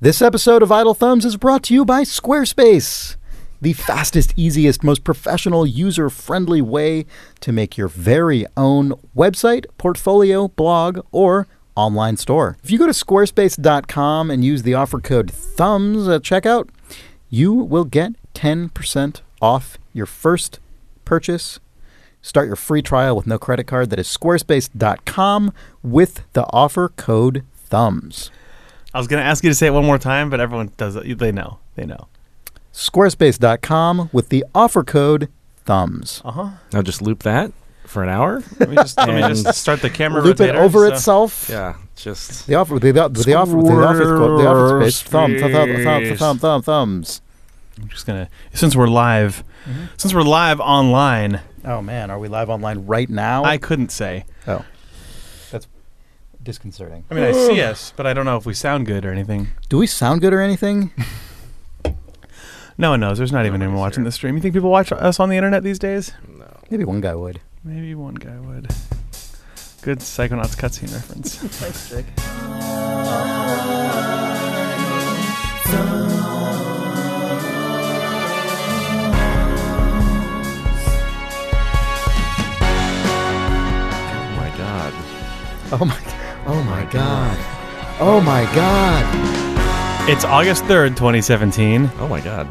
This episode of Idle Thumbs is brought to you by Squarespace, the fastest, easiest, most professional, user friendly way to make your very own website, portfolio, blog, or online store. If you go to squarespace.com and use the offer code THUMBS at checkout, you will get 10% off your first purchase. Start your free trial with no credit card. That is squarespace.com with the offer code THUMBS. I was going to ask you to say it one more time, but everyone does it. They know. They know. Squarespace.com with the offer code THUMBS. Uh huh. Now just loop that for an hour. Let me just, let me just start the camera Loop it over so- itself. yeah, just The offer, the, the, the offer, the office, the office space, thumb, thumb, thumb, thumb, thumb, thumb, thumbs. I'm just gonna since we're live, Mm-hmm. since we're live online, Oh man, are we live online right now? I couldn't say. oh, that's disconcerting. I mean, I see us, but I don't know if we sound good or anything. Do we sound good or anything? No one knows. There's not even anyone watching the stream. You think people watch us on the internet these days? No. Maybe one guy would. Maybe one guy would. Good Psychonauts cutscene reference. Thanks, Jake. oh my god. Oh my, oh my god. Oh my god. it's August 3rd, 2017. Oh my god.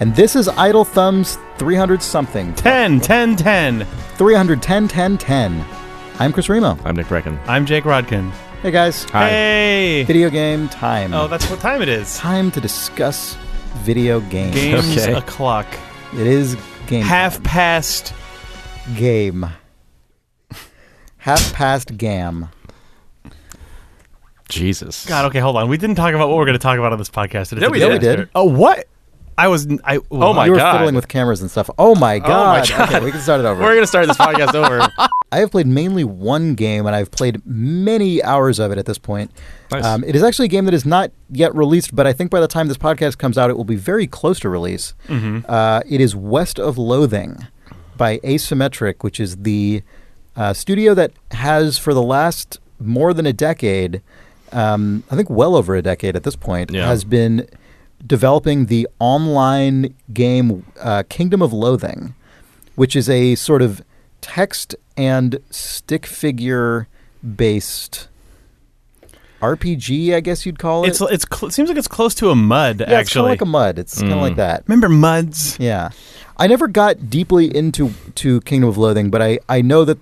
And this is Idle Thumbs 300 something. 10, 10, 10. 310, 10, 10. I'm Chris Remo. I'm Nick Breckon. I'm Jake Rodkin. Hey guys. Hi. Hey. Video game time. Oh, that's what time it is. time to discuss video games. Games Okay. o'clock. It is game Half time. past. game. Half past gam. Jesus. God, okay, hold on. We didn't talk about what we're going to talk about on this podcast. Yeah, we Yeah, we did. did. Oh, what? I was. I. Oh my you were God. fiddling with cameras and stuff. Oh my god. God. Okay, we can start it over. We're gonna start this podcast over. I have played mainly one game, and I've played many hours of it at this point. Nice. Um, it is actually a game that is not yet released, but I think by the time this podcast comes out, it will be very close to release. Uh, it is West of Loathing by Asymmetric, which is the uh, studio that has, for the last more than a decade, um, I think well over a decade at this point, Yeah. has been developing the online game uh, Kingdom of Loathing, which is a sort of text and stick figure based RPG, I guess you'd call it. It's. It's. Cl- it seems like it's close to a mud. yeah, it's kind actually, of like a mud. It's kind of Mm. like that. remember muds? Yeah, I never got deeply into to Kingdom of Loathing, but I I know that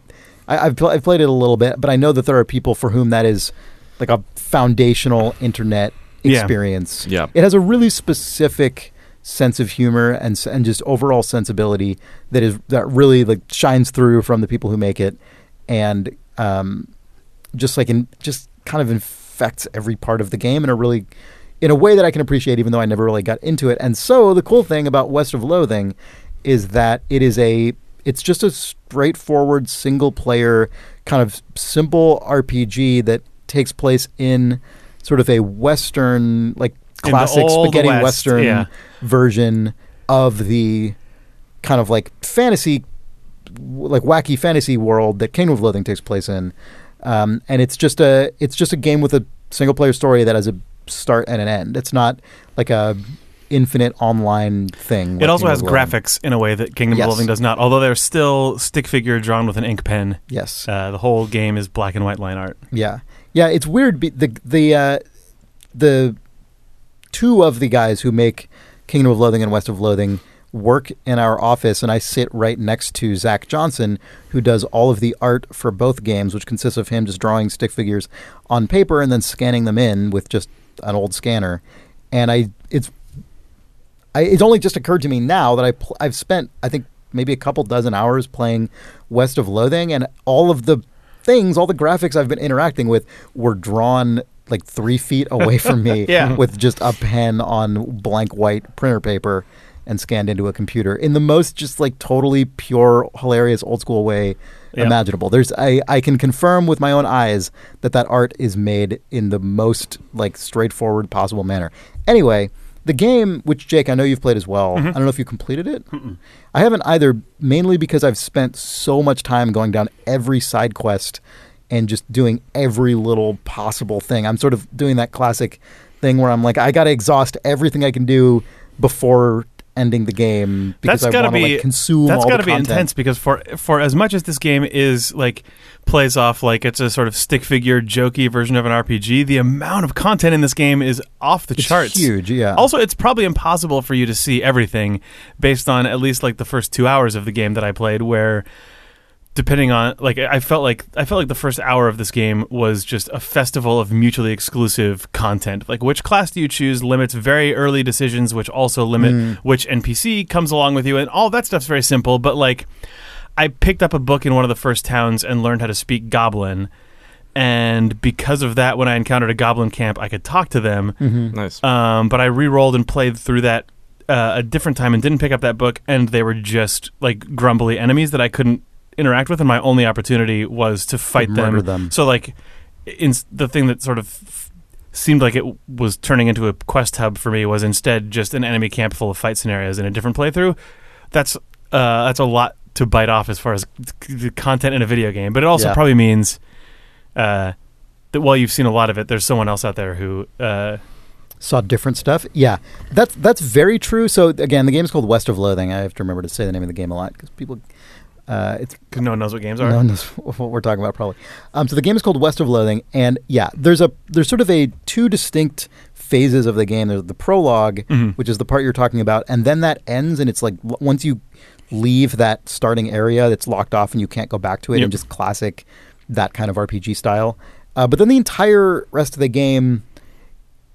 I, I've pl- I've played it a little bit, but I know that there are people for whom that is like a foundational internet experience. Yeah. it has a really specific sense of humor and and just overall sensibility that is that really like shines through from the people who make it, and um, just like in just kind of infects every part of the game in a really in a way that I can appreciate even though I never really got into it. And so the cool thing about West of Loathing is that it is a it's just a straightforward single player kind of simple RPG that takes place in sort of a western like classic spaghetti West, western yeah. version of the kind of like fantasy like wacky fantasy world that Kingdom of Loathing takes place in. Um, and it's just a it's just a game with a single player story that has a start and an end. It's not like a infinite online thing. It like also Kingdom has graphics in a way that Kingdom Yes. of Loathing does not. Although they're still stick figure drawn with an ink pen. Yes. Uh, the whole game is black and white line art. Yeah, yeah. It's weird. The the uh, the two of the guys who make Kingdom of Loathing and West of Loathing work in our office, and I sit right next to Zach Johnson, who does all of the art for both games, which consists of him just drawing stick figures on paper and then scanning them in with just an old scanner. And I, it's, I, it's only just occurred to me now that I pl- I've spent I think maybe a couple dozen hours playing West of Loathing, and all of the things, all the graphics I've been interacting with were drawn like three feet away from me Yeah. with just a pen on blank white printer paper and scanned into a computer in the most just like totally pure, hilarious, old school way Yeah. imaginable. There's I, I can confirm with my own eyes that that art is made in the most like straightforward possible manner. Anyway, the game, which Jake, I know you've played as well. Mm-hmm. I don't know if you completed it. I haven't either, mainly because I've spent so much time going down every side quest and just doing every little possible thing. I'm sort of doing that classic thing where I'm like, I got to exhaust everything I can do before ending the game because That's I want to be- like consume That's got to be intense because for for as much as this game is like plays off like it's a sort of stick figure jokey version of an RPG, the amount of content in this game is off the It's charts. huge, yeah. Also, it's probably impossible for you to see everything based on at least like the first two hours of the game that I played, where depending on like I felt like I felt like the first hour of this game was just a festival of mutually exclusive content. Like which class do you choose limits very early decisions, which also limit Mm. which NPC comes along with you, and all that stuff's very simple. But like, I picked up a book in one of the first towns and learned how to speak Goblin. And because of that, when I encountered a goblin camp, I could talk to them. Mm-hmm. Nice. Um, but I re-rolled and played through that uh, a different time and didn't pick up that book, and they were just like grumbly enemies that I couldn't interact with, and my only opportunity was to fight them. them. So like, in the thing that sort of f- seemed like it was turning into a quest hub for me was instead just an enemy camp full of fight scenarios in a different playthrough. That's uh, that's a lot to bite off as far as the content in a video game, but it also Yeah. probably means. Uh, that while you've seen a lot of it, there's someone else out there who uh, saw different stuff. Yeah, that's that's very true. So again, the game is called West of Loathing. I have to remember to say the name of the game a lot because people, uh, it's 'cause no one knows what games are. no one knows what we're talking about probably. Um, so the game is called West of Loathing, and yeah, there's a there's sort of a two distinct phases of the game. There's the prologue, Mhm. which is the part you're talking about, and then that ends, and it's like once you leave that starting area, it's locked off, and you can't go back to it. Yep. And just classic that kind of RPG style. Uh, but then the entire rest of the game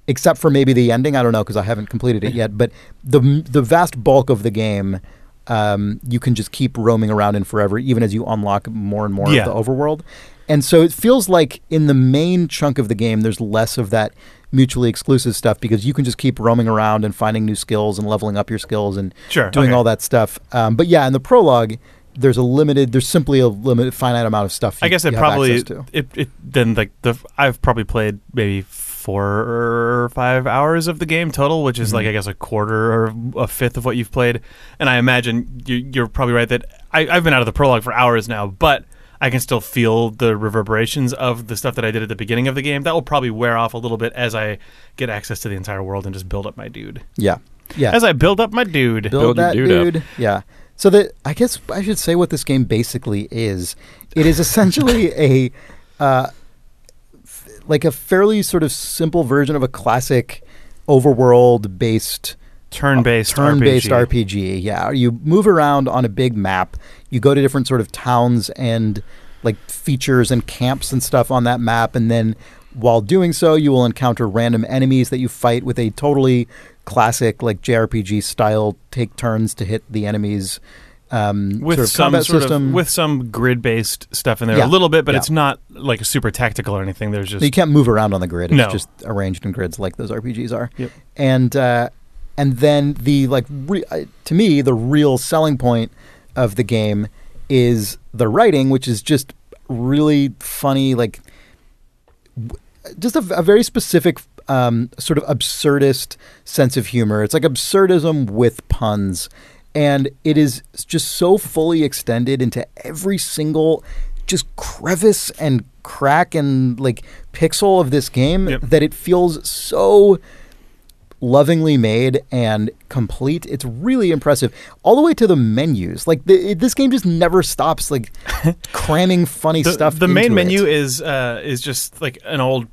except for maybe the ending. I don't know because I haven't completed it yet. But the the vast bulk of the game, um, you can just keep roaming around in forever, even as you unlock more and more Yeah. of the overworld. And so it feels like in the main chunk of the game, there's less of that mutually exclusive stuff because you can just keep roaming around and finding new skills and leveling up your skills and Sure, doing okay. all that stuff. Um, but yeah, in the prologue, there's a limited, there's simply a limited, finite amount of stuff. I guess it you probably it, it then like the I've probably played maybe four or five hours of the game total, which is like Mhm. I guess a quarter or a fifth of what you've played. And I imagine you, you're probably right that I, I've been out of the prologue for hours now, but I can still feel the reverberations of the stuff that I did at the beginning of the game. That will probably wear off a little bit as I get access to the entire world and just build up my dude. Yeah, yeah. As I build up my dude. build, Build that dude up. Yeah. So that I guess I should say what this game basically is. It is essentially a uh, f- like a fairly sort of simple version of a classic overworld based turn-based uh, turn-based RPG. RPG. Yeah, you move around on a big map. You go to different sort of towns and like features and camps and stuff on that map, and then while doing so, you will encounter random enemies that you fight with a totally classic like JRPG style take turns to hit the enemies. Um, with sort of some combat sort system. of with some grid-based stuff in there Yeah. a little bit, but Yeah. it's not like super tactical or anything. There's just you can't move around on the grid. It's No. just arranged in grids like those RPGs are. Yep. And uh, and then the like re- uh, to me the real selling point of the game is the writing, which is just really funny. Like w- just a, a very specific um, sort of absurdist sense of humor. It's like absurdism with puns, and it is just so fully extended into every single just crevice and crack and like pixel of this game Yep. that it feels so lovingly made and complete. It's really impressive, all the way to the menus. Like the, it, this game just never stops, like cramming funny the, stuff. the main menu it. is uh, is just like an old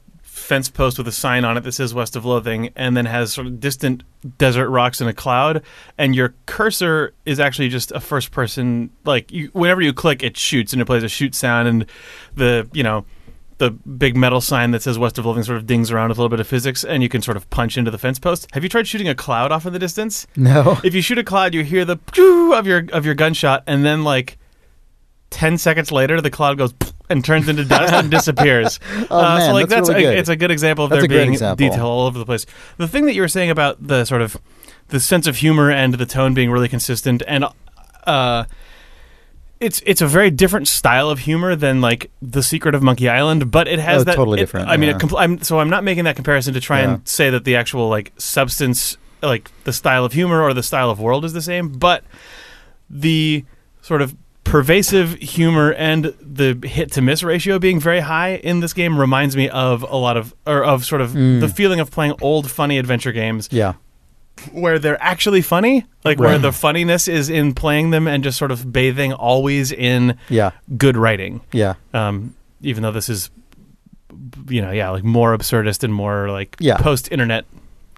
fence post with a sign on it that says West of Loathing, and then has sort of distant desert rocks in a cloud. And your cursor is actually just a first person. Like you, whenever you click, it shoots and it plays a shoot sound, and the you know. The big metal sign that says West of Loathing sort of dings around with a little bit of physics, and you can sort of punch into the fence post. Have you tried shooting a cloud off in the distance? no. if you shoot a cloud, you hear the of your of your gunshot, and then like ten seconds later, the cloud goes and turns into dust and disappears. Oh, uh, man, so like that's that's, really a, good. it's a good example of That's there being example. detail all over the place. The thing that you were saying about the sort of the sense of humor and the tone being really consistent and. Uh, it's it's a very different style of humor than like The Secret of Monkey Island, but it has Oh, that totally it- different, I mean, yeah. it compl- I'm, so I'm not making that comparison to try Yeah. and say that the actual like substance, like the style of humor or the style of world is the same, but the sort of pervasive humor and the hit to miss ratio being very high in this game reminds me of a lot of or of sort of Mm. the feeling of playing old funny adventure games Yeah. where they're actually funny like where the funniness is in playing them and just sort of bathing always in Yeah. good writing Yeah. um, even though this is you know yeah like more absurdist and more like Yeah. post internet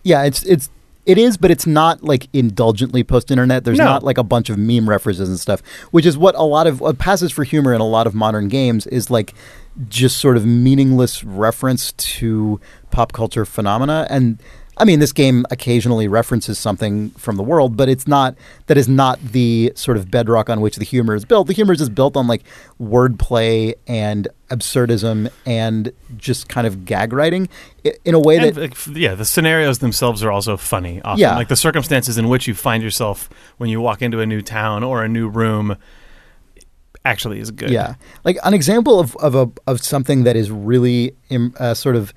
Yeah, it's it's it is, but it's not like indulgently post internet. There's No. not like a bunch of meme references and stuff, which is what a lot of what passes for humor in a lot of modern games is like just sort of meaningless reference to pop culture phenomena. And I mean, this game occasionally references something from the world, but it's not that is not the sort of bedrock on which the humor is built. The humor is just built on like wordplay and absurdism and just kind of gag writing in a way And, that yeah, the scenarios themselves are also funny. Often. Yeah. like the circumstances in which you find yourself when you walk into a new town or a new room, actually is good. Yeah, like an example of of a of something that is really im- uh, sort of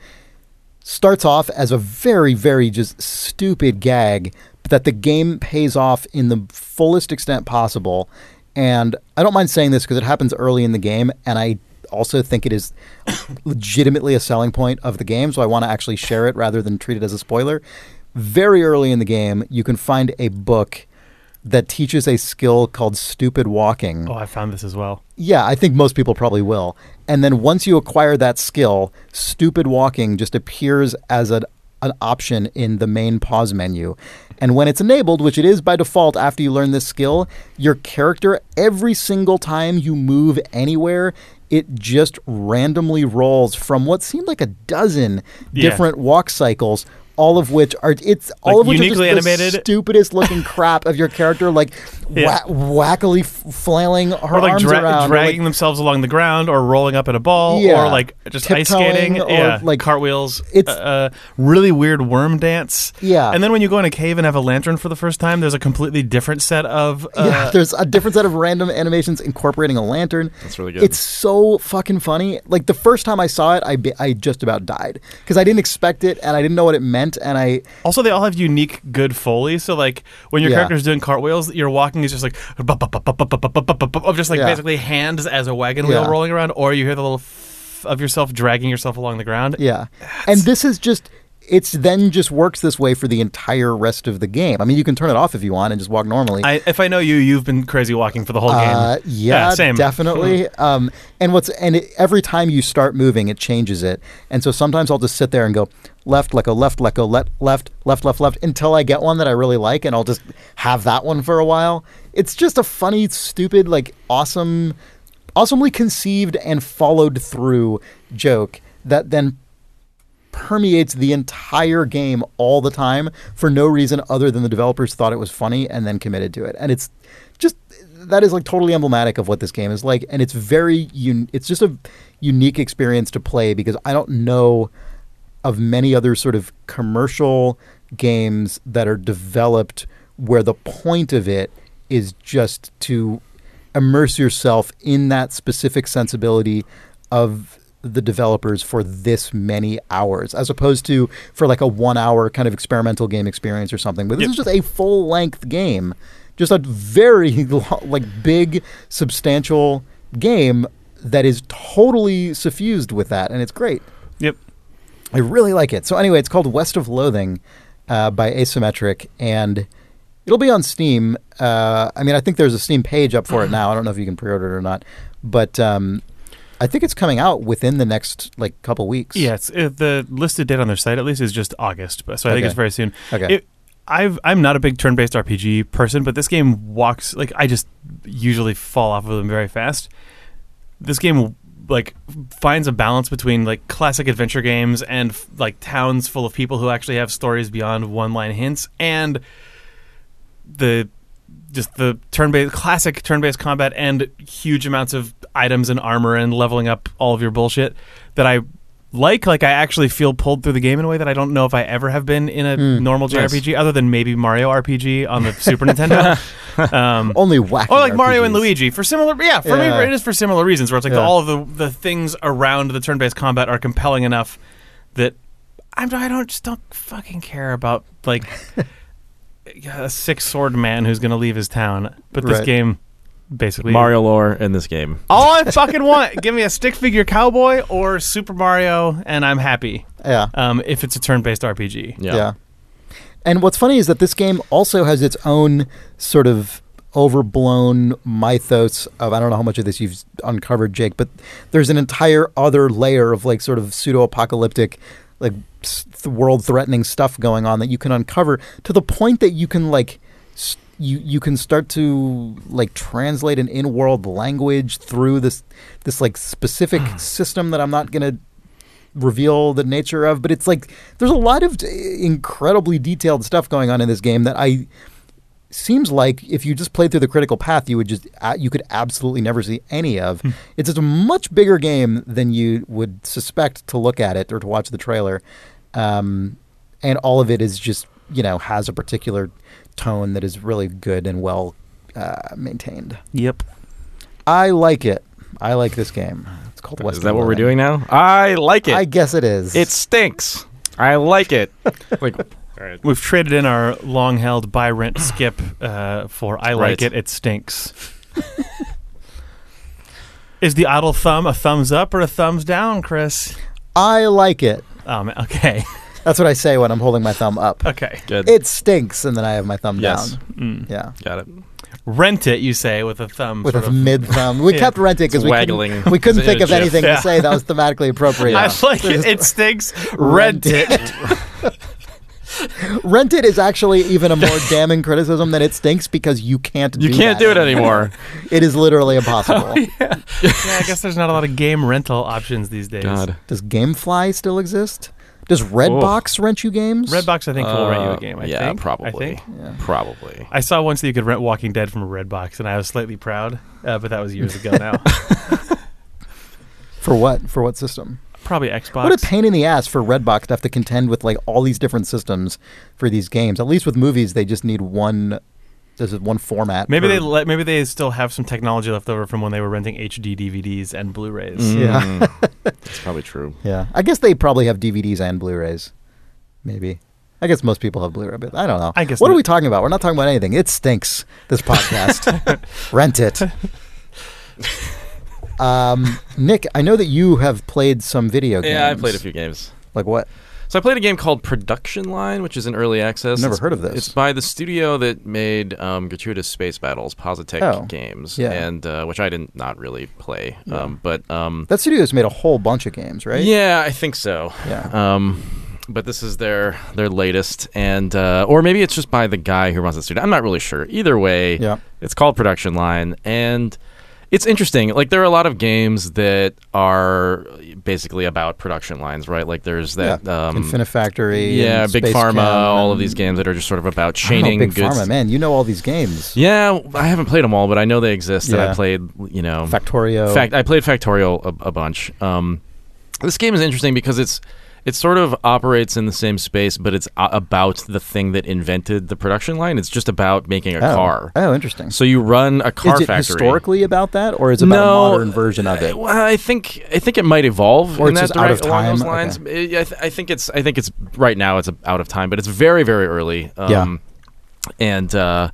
starts off as a very very just stupid gag, that the game pays off in the fullest extent possible. And I don't mind saying this because it happens early in the game, and I also think it is legitimately a selling point of the game. So I want to actually share it rather than treat it as a spoiler. Very early in the game, you can find a book that teaches a skill called stupid walking. Oh, I found this as well. Yeah, I think most people probably will. And then once you acquire that skill, stupid walking just appears as an, an option in the main pause menu. And when it's enabled, which it is by default after you learn this skill, your character, every single time you move anywhere, it just randomly rolls from what seemed like a dozen Yeah. different walk cycles. All of which are it's all Like of which uniquely are just the stupidest looking crap of your character, like Yeah. wha- wackily flailing her or like arms dra- around, or, dragging like, themselves along the ground, or rolling up in a ball, Yeah. or like just ice skating, or, yeah, like- cartwheels. It's- uh, uh, really weird worm dance. Yeah. and then when you go in a cave and have a lantern for the first time, there's a completely different set of. Uh, yeah, there's a different set of random animations incorporating a lantern. That's really good. It's so fucking funny. Like the first time I saw it, I be, I just about died because I didn't expect it and I didn't know what it meant. And I also they all have unique good foley. So like when your yeah. character's doing cartwheels, you're walking is just like just like yeah. basically hands as a wagon wheel yeah. rolling around, or you hear the little f- of yourself dragging yourself along the ground. Yeah, That's... and this is just. It's then just works this way for the entire rest of the game. I mean, you can turn it off if you want and just walk normally. I, if I know you, you've been crazy walking for the whole uh, game. Yeah, yeah, same. definitely. um, and what's and it, every time you start moving, it changes it. And so sometimes I'll just sit there and go, left, let go, left, let go, let, left, left, left, left, until I get one that I really like, and I'll just have that one for a while. It's just a funny, stupid, like awesome, awesomely conceived and followed through joke that then permeates the entire game all the time for no reason other than the developers thought it was funny and then committed to it. And it's just that is like totally emblematic of what this game is like and it's very un- it's just a unique experience to play because I don't know of many other sort of commercial games that are developed where the point of it is just to immerse yourself in that specific sensibility of the developers for this many hours as opposed to for like a one hour kind of experimental game experience or something but this Yep. is just a full length game just a very like big substantial game that is totally suffused with that and it's great Yep. I really like it. So anyway, it's called West of Loathing uh, by Asymmetric, and it'll be on Steam. Uh, I mean, I think there's a Steam page up for it now. I don't know if you can pre-order it or not, but um, I think it's coming out within the next like couple weeks. Yeah, it's, uh, the listed date on their site at least is just August, so I think it's very soon. Okay. It, I've I'm not a big turn-based RPG person, but this game walks like I just usually fall off of them very fast. This game like finds a balance between like classic adventure games and like towns full of people who actually have stories beyond one-line hints and the just the turn-based classic turn-based combat and huge amounts of items and armor and leveling up all of your bullshit that I like like I actually feel pulled through the game in a way that I don't know if I ever have been in a Mm, normal nice. JRPG other than maybe Mario RPG on the Super Nintendo. Um, Only wacky. or like Mario and RPGs. Luigi for similar yeah for Yeah. me it is for similar reasons where it's like Yeah. all of the the things around the turn-based combat are compelling enough that I'm, I don't just don't fucking care about like a six sword man who's going to leave his town but this Right. game basically Mario lore in this game. All I fucking want, give me a stick figure cowboy or Super Mario, and I'm happy. Yeah. Um, if it's a turn-based RPG. Yeah. And what's funny is that this game also has its own sort of overblown mythos of I don't know how much of this you've uncovered, Jake, but there's an entire other layer of like sort of pseudo-apocalyptic, like s- world-threatening stuff going on that you can uncover to the point that you can like. You, you can start to like translate an in-world language through this this like specific system that I'm not gonna reveal the nature of, but it's like there's a lot of d- incredibly detailed stuff going on in this game that I seems like if you just played through the critical path, you would just uh, you could absolutely never see any of. It's just a much bigger game than you would suspect to look at it or to watch the trailer, um, and all of it is just you know has a particular tone that is really good and well uh, maintained. Yep. I like it. I like this game. It's called West. Is that what we're doing now? I like it. I guess it is. it stinks. I like it. like, all right. We've traded in our long-held buy, rent, skip uh, for I like Right. it. It stinks. Is the idle thumb a thumbs up or a thumbs down, Chris? I like it. Oh, man. okay, That's what I say when I'm holding my thumb up. okay. Good. It stinks, and then I have my thumb Yes. down. Mm. Yeah, Got it. Rent it, you say, with a thumb. with sort a of. mid thumb. We Yeah. kept renting because It's we waggling. couldn't, we couldn't It's think of GIF. anything Yeah. to say that was thematically appropriate. I like it. It stinks. Rent it. Rent it is actually even a more damning criticism than it stinks because you can't. You do can't that do it anymore. It is literally impossible. yeah, I guess there's not a lot of game rental options these days. God. Does GameFly still exist? Does Redbox rent you games? Redbox, I think, will rent you a Uh, game. I yeah, think. probably. I think. Yeah. Probably. I saw once that you could rent Walking Dead from a Redbox, and I was slightly proud, uh, but that was years ago now. For what? For what system? Probably Xbox. What a pain in the ass for Redbox to have to contend with like all these different systems for these games. At least with movies, they just need one. There's one format. Maybe for- they let, maybe they still have some technology left over from when they were renting HD DVDs and Blu-rays. Yeah. Mm. That's probably true. Yeah, I guess they probably have DVDs and Blu-rays. Maybe. I guess most people have Blu-ray, but I don't know. I guess What are we talking about? We're not talking about anything. It stinks. This podcast. Rent it. Um, Nick, I know that you have played some video games. Yeah, I played a few games. Like what? So I played a game called Production Line, which is in early access. Never It's- heard of this. It's by the studio that made um, Gratuitous Space Battles, Positech Oh, Games, yeah. and uh, which I didn't not really play. Yeah. Um, but um, That studio's made a whole bunch of games, right? yeah, I think so. Yeah. Um, but this is their their latest, and uh, or maybe it's just by the guy who runs the studio. I'm not really sure. Either way, Yeah. it's called Production Line, and it's interesting. Like there are a lot of games that are basically about production lines, right? Like there's that yeah. um, Infinifactory. yeah, Big Space Pharma, Chem all of these games that are just sort of about don't know, chaining Big goods. Pharma, man. You know all these games. Yeah, I haven't played them all, but I know they exist, and I played, you know, Factorio. Fact, I played Factorio a, a bunch. Um, this game is interesting because it's it sort of operates in the same space, but it's a- about the thing that invented the production line. It's just about making a oh. car. Oh, interesting. So you run a car is it factory. historically about that, or is it about no, a modern version of it? uh, Well, I think I think it might evolve Or in that of along those time? lines. I, I, th- I think it's I think it's right now it's out of time, but it's very very early. Um, Yeah. and uh,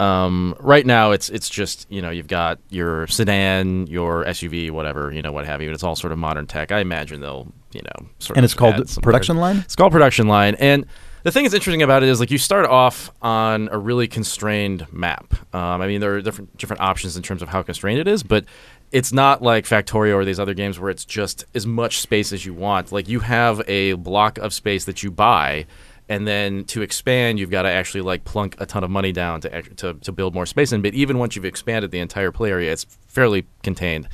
um, right now it's it's just you know you've got your sedan, your SUV, whatever you know what have you. And it's all sort of modern tech. I imagine they'll you know sort and of it's called production line. it's called production line, and the thing that's interesting about it is like you start off on a really constrained map. Um, I mean, there are different different options in terms of how constrained it is, but it's not like Factorio or these other games where it's just as much space as you want. Like you have a block of space that you buy. And then to expand, you've got to actually like plunk a ton of money down to, to to build more space in. But even once you've expanded the entire play area, it's fairly contained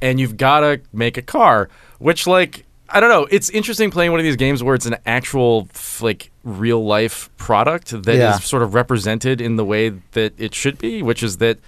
and you've got to make a car which like i don't know it's interesting playing one of these games where it's an actual like real life product that is Yeah. sort of represented in the way that it should be which is that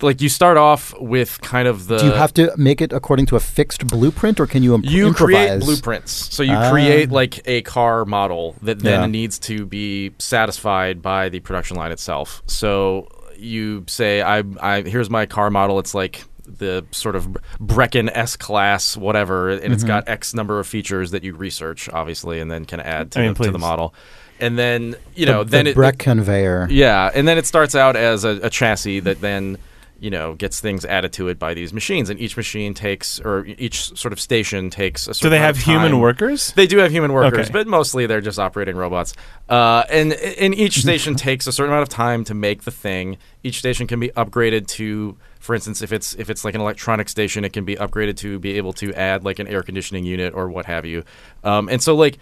like you start off with kind of the Do you have to make it according to a fixed blueprint, or can you imp- you improvise? create blueprints so you Ah. create like a car model that then Yeah. needs to be satisfied by the production line itself so you say i i here's my car model it's like the sort of Breckon S class, whatever, and Mm-hmm. it's got X number of features that you research, obviously, and then can add to, I mean, the, to the please. model. And then you know, the then it, Breck conveyor. yeah, and then it starts out as a, a chassis that then you know gets things added to it by these machines, and each machine takes or each sort of station takes a. Do they amount have of human time. workers? They do have human workers, Okay. but mostly they're just operating robots. Uh, and and each station takes a certain amount of time to make the thing. Each station can be upgraded to, for instance, if it's if it's like an electronic station, it can be upgraded to be able to add like an air conditioning unit or what have you. Um, and so like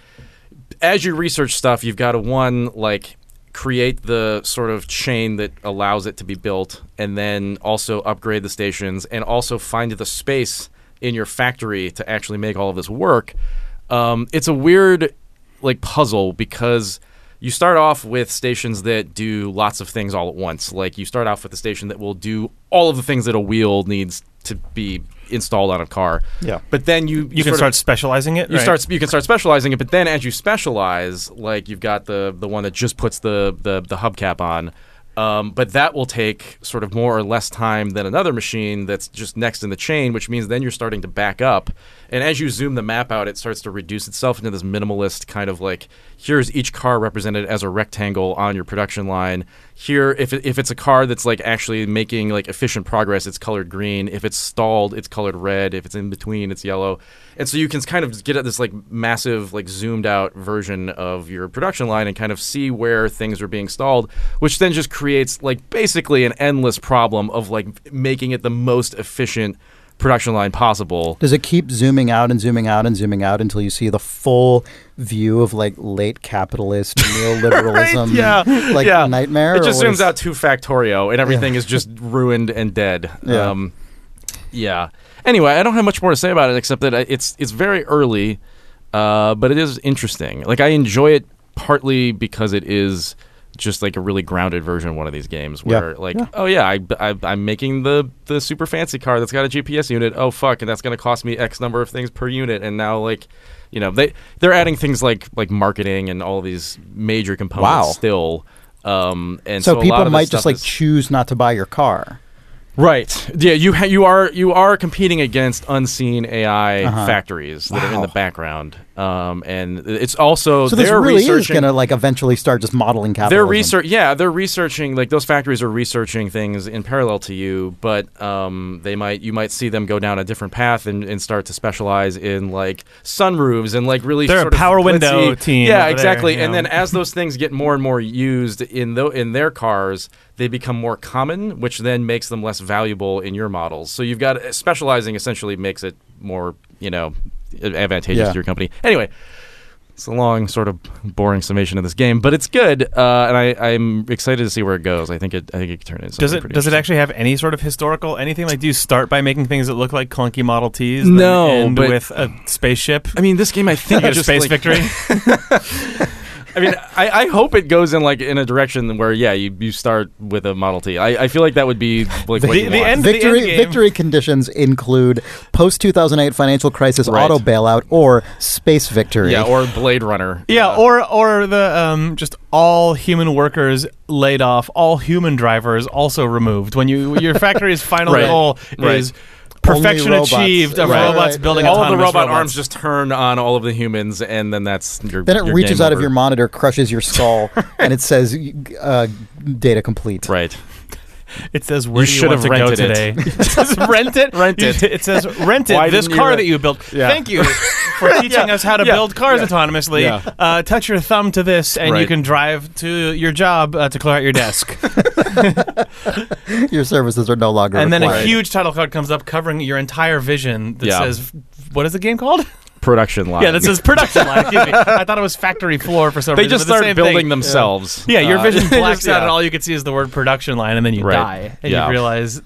as you research stuff, you've got to one like create the sort of chain that allows it to be built, and then also upgrade the stations, and also find the space in your factory to actually make all of this work. Um, it's a weird like puzzle because you start off with stations that do lots of things all at once. Like you start off with a station that will do all of the things that a wheel needs to be installed on a car. Yeah. But then you You can sort of- start specializing it. you right? start you can start specializing it, but then as you specialize, like you've got the the one that just puts the the, the hubcap on. Um, but that will take sort of more or less time than another machine that's just next in the chain, which means then you're starting to back up. And as you zoom the map out, it starts to reduce itself into this minimalist kind of like here's each car represented as a rectangle on your production line. Here, if, if it's a car that's like actually making like efficient progress, it's colored green. If it's stalled, it's colored red. If it's in between, it's yellow. And so you can kind of get at this like massive, like zoomed out version of your production line and kind of see where things are being stalled, which then just creates like basically an endless problem of like making it the most efficient production line possible. Does it keep zooming out and zooming out and zooming out until you see the full view of like late capitalist neoliberalism, yeah, like yeah. nightmare? It just zooms is- out to Factorio, and everything is just ruined and dead. Yeah. Um, yeah. Anyway, I don't have much more to say about it except that it's it's very early, uh, but it is interesting. Like I enjoy it partly because it is just like a really grounded version of one of these games Yeah. where like Yeah. oh yeah I, I i'm making the the super fancy car that's got a gps unit oh fuck and that's going to cost me x number of things per unit and now like you know they they're adding things like like marketing and all these major components Wow. still um and so, so, a lot people might just like is- choose not to buy your car. Right. Yeah, you ha- you are you are competing against unseen AI Uh-huh. factories that are in the background, um, and it's also So this they're really is going to like eventually start just modeling capitalism. they're research, yeah, they're researching. Like those factories are researching things in parallel to you, but um, they might you might see them go down a different path and, and start to specialize in like sunroofs and like really. They're a sort of power window glitzy- team Yeah, over there, exactly. and know. then as those things get more and more used in tho- in their cars, they become more common, which then makes them less valuable in your models. So you've got specializing essentially makes it more you know advantageous Yeah. to your company. Anyway. It's a long, sort of boring summation of this game, but it's good, uh, and I, I'm excited to see where it goes. I think it, I think it could turn into Does it does it actually have any sort of historical anything? Like, do you start by making things that look like clunky Model Ts? then No, end but- with a spaceship. I mean, this game, I You think, get a just space like- victory. I mean, I, I hope it goes in like in a direction where, yeah, you, you start with a Model T. I, I feel like that would be like what The- you the want. end- the Victory game. victory conditions include post 2008 financial crisis Right. auto bailout or space victory. yeah, or Blade Runner. Yeah, or or the um, just all human workers laid off, all human drivers also removed. When you your factory's final Right. goal Right. is perfection robots. achieved of Right, robots right, building yeah. all of the robot robots. arms just turn on all of the humans, and then that's your. then it your reaches game out of your monitor, crushes your skull, and it says uh, data complete. Right. It says where You do you should want have to go rented today? it. it says rent it. Rent it. It says rent it. Why this car rent- that you built. Yeah. Thank you for teaching Yeah. us how to Yeah. build cars Yeah. autonomously. Yeah. Uh, touch your thumb to this, and you Right. can drive to your job uh, to clear out your desk. Your services are no longer and then a required. huge title card comes up covering your entire vision that Yeah. says, "What is the game called?" Production line. yeah, that says production line. Excuse me. I thought it was factory floor for some reason. They reason. just but the start same building thing. themselves. Yeah, your Uh, vision they blacks just- out, yeah. and all you can see is the word production line, and then you Right. die, and Yeah. you realize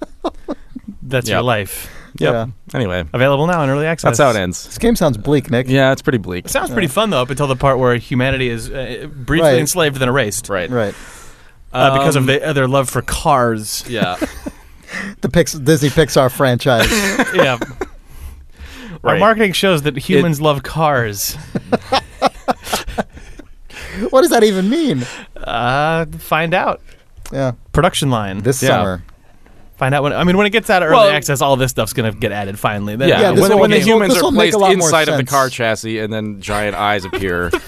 that's Yep. your life. Yep. Yeah. Anyway, Available now in early access. that's how it ends. This game sounds bleak, Nick. Yeah, it's pretty bleak. It sounds pretty fun though, up until the part where humanity is uh, briefly Right. enslaved then erased, Right. Right. uh, because of Um, the, uh, their love for cars. Yeah. The Pix- Disney Pixar franchise. yeah. Our Right. marketing shows that humans love cars. what does that even mean? Uh, find out. Yeah. Production line. This Yeah. summer. Find out when. I mean, when it gets out of early Well- access, all this stuff's gonna get added finally. Then Yeah, Yeah, when, when the humans are placed a lot inside of the car chassis and then giant eyes appear.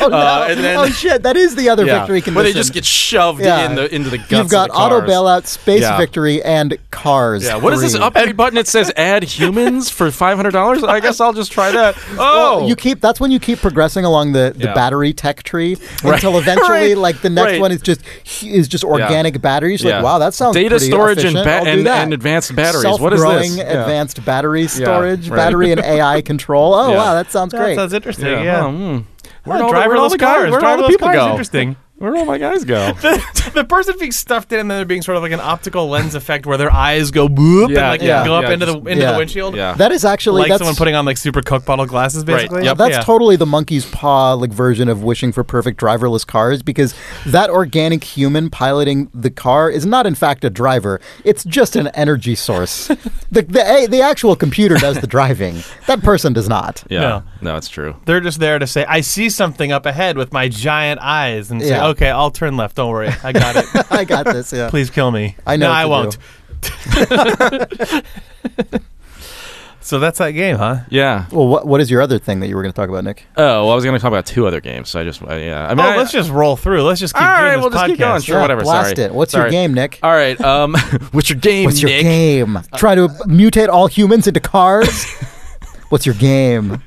Oh, no. Uh, and then- oh shit, that is the other yeah, victory condition. But they just get shoved Yeah. in the into the guts. You've got of the auto bailout, space Yeah. victory, and cars. Yeah, what is this three. up every button? It says add humans for five hundred dollars. I guess I'll just try that. Oh, Well, you keep that's when you keep progressing along the, the Yeah. battery tech tree Right. until eventually Right. like the next Right. one is just is just organic batteries. Like Yeah. wow, that sounds data pretty storage and, efficient. Ba- I'll do and, that. and advanced batteries. What is Self-growing? Yeah. advanced battery storage, right. battery and AI control. Oh Yeah. wow, that sounds That great. sounds interesting. Yeah. Yeah. Hmm. Oh. Yeah, Where'd all the- where'd all driverless the cars. where'd all the people cars. go? Interesting. Where'd all my guys go? the, the person being stuffed in and then there being sort of like an optical lens effect where their eyes go boop Yeah, and like yeah, go up yeah, into the into yeah. the windshield. yeah. that is actually like that's someone putting on like super Coke bottle glasses, Right, basically. yep. That's Yeah. totally the monkey's paw like version of wishing for perfect driverless cars because that organic human piloting the car is not in fact a driver. It's just an energy source. the, the the actual computer does the driving. That person does not. Yeah, No. no, it's true. They're just there to say, "I see something up ahead with my giant eyes," and say, Yeah. "Okay, I'll turn left. Don't worry, I got it. I got this. Yeah. Please kill me." I know No, I won't. so that's that game, huh? Yeah. Well, what what is your other thing that you were going to talk about, Nick? Oh, well, I was going to talk about two other games. So I just, uh, yeah. I mean, oh, I- let's just roll through. Let's just keep All doing right, this we'll just keep going. Sure, Yeah, whatever. blast sorry. it. What's your Sorry. game, Nick? All right. Um, what's your game, What's your Nick? game? Try to mutate all humans into cars. What's your game?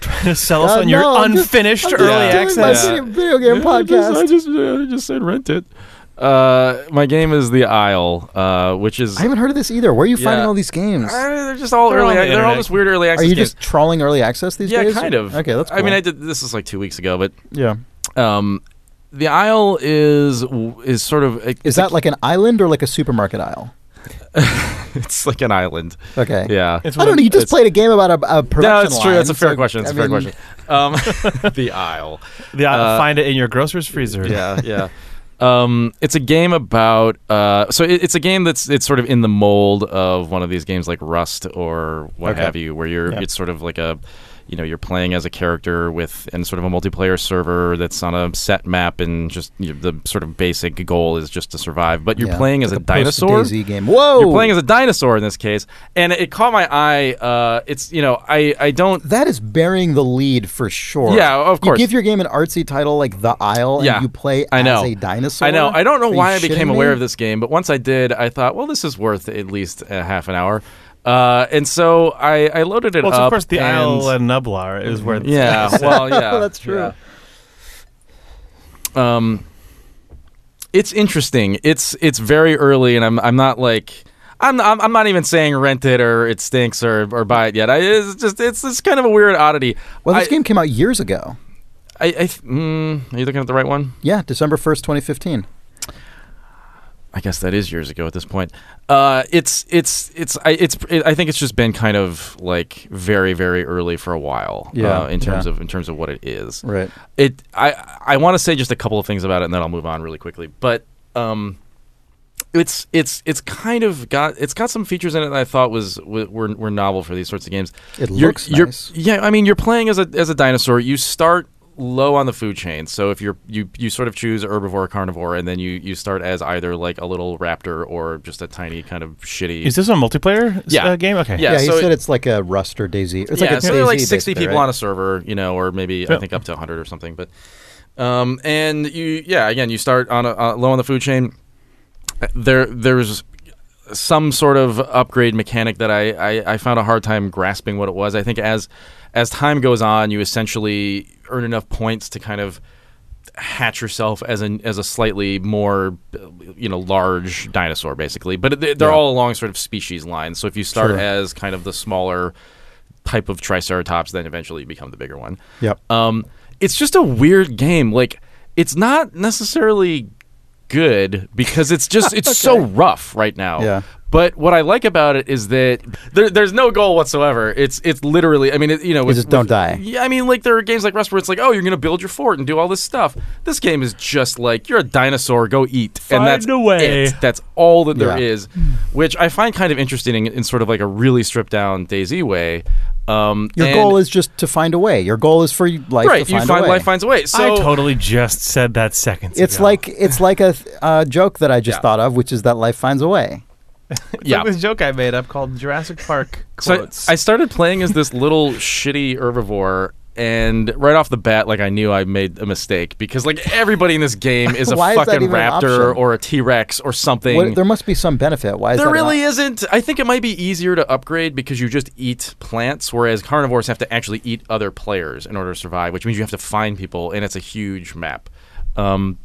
To sell us Uh, on your I'm unfinished just early access. my access. video, video game Yeah, I just- podcast. I just, I just said rent it. Uh, my game is The Isle, uh, which is I haven't heard of this either. Where are you finding all these games? Uh, they're just all They're early. the they're all just weird early access. Are you games. just trawling early access these yeah, days? Yeah, kind of. Okay, that's cool. I mean, I did this is like two weeks ago, but yeah. um, the Isle is is sort of Is that like an island or like a supermarket aisle? it's like an island. Okay. Yeah. It's I don't know. You just played a game about a, a production No, it's true. That's a fair so, question. It's I a fair mean, question. Um, the Isle. The, Uh, find it in your grocer's freezer. yeah, yeah. Um, it's a game about. Uh, so it, it's a game that's it's sort of in the mold of one of these games like Rust or what Okay. have you, where you're Yeah. it's sort of like a, you know, you're playing as a character with and sort of a multiplayer server that's on a set map and just you know, the sort of basic goal is just to survive. But you're yeah, playing as like a, dinosaur. post-DayZ game. Whoa! You're playing as a dinosaur in this case, and it caught my eye. Uh, it's you know I I don't that is bearing the lead for sure. Yeah, of course. You give your game an artsy title like The Isle, and Yeah, you play I know. as a dinosaur. I know. I don't know Are why I became aware me? of this game, but once I did, I thought, well, this is worth at least a half an hour. Uh, and so I, I loaded it Well, it's up. of course the and, Isla Nublar is where. it's- Yeah. Well, yeah. That's true. yeah. Um, it's interesting. It's it's very early, and I'm I'm not like. I'm, I'm I'm not even saying rent it or it stinks or, or buy it yet. I, it's just it's it's kind of a weird oddity. Well, this I, game came out years ago. I, I th- mm, are you looking at the right one? Yeah, December first, twenty fifteen. I guess that is years ago at this point. Uh, it's it's it's I it's it, I think it's just been kind of like very very early for a while. Yeah, uh, in terms yeah. of in terms of what it is. Right. It I I want to say just a couple of things about it and then I'll move on really quickly. But um, it's it's it's kind of got it's got some features in it that I thought was were were, were novel for these sorts of games. It You're- looks you're- nice. Yeah, I mean, you're playing as a as a dinosaur. You start low on the food chain. So if you're you you sort of choose herbivore, carnivore, and then you you start as either like a little raptor or just a tiny kind of shitty. Is this a multiplayer Yeah. uh, game? Okay. Yeah, Yeah, he so said it- it's like a Rust or DayZ. It's yeah, like a so DayZ, like 60 people right? on a server, you know, or maybe I think up to 100 or something. But um, and you yeah, again, you start on a uh, low on the food chain. There there's some sort of upgrade mechanic that I, I, I found a hard time grasping what it was. I think as as time goes on, you essentially earn enough points to kind of hatch yourself as an as a slightly more you know large dinosaur basically but they- they're Yeah. all along sort of species lines so if you start Sure. as kind of the smaller type of triceratops then eventually you become the bigger one Yep. um it's just a weird game like it's not necessarily good because it's just it's so rough right now Yeah. But what I like about it is that there, there's no goal whatsoever. It's it's literally. I mean, it, you know, with, just don't with- die. Yeah, I mean, like there are games like Rust where it's like, oh, you're going to build your fort and do all this stuff. This game is just like you're a dinosaur, go eat, Find and that's a way. it. That's all that there Yeah. is, which I find kind of interesting in, in sort of like a really stripped down DayZ way. Um, Your goal is just to find a way. Your goal is for life right. to You find find a way. life finds a way. So I totally just said that seconds it's ago. like it's like a th- uh, joke that I just Yeah. thought of, which is that life finds a way. It's yeah. like this joke I made up called Jurassic Park So I- quotes. I started playing as this little shitty herbivore, and right off the bat, like I knew I made a mistake because like everybody in this game is a Why is that fucking even an raptor option? or a T Rex or something. What, there must be some benefit. Why is There that really not- isn't. I think it might be easier to upgrade because you just eat plants, whereas carnivores have to actually eat other players in order to survive, which means you have to find people, and it's a huge map. Um,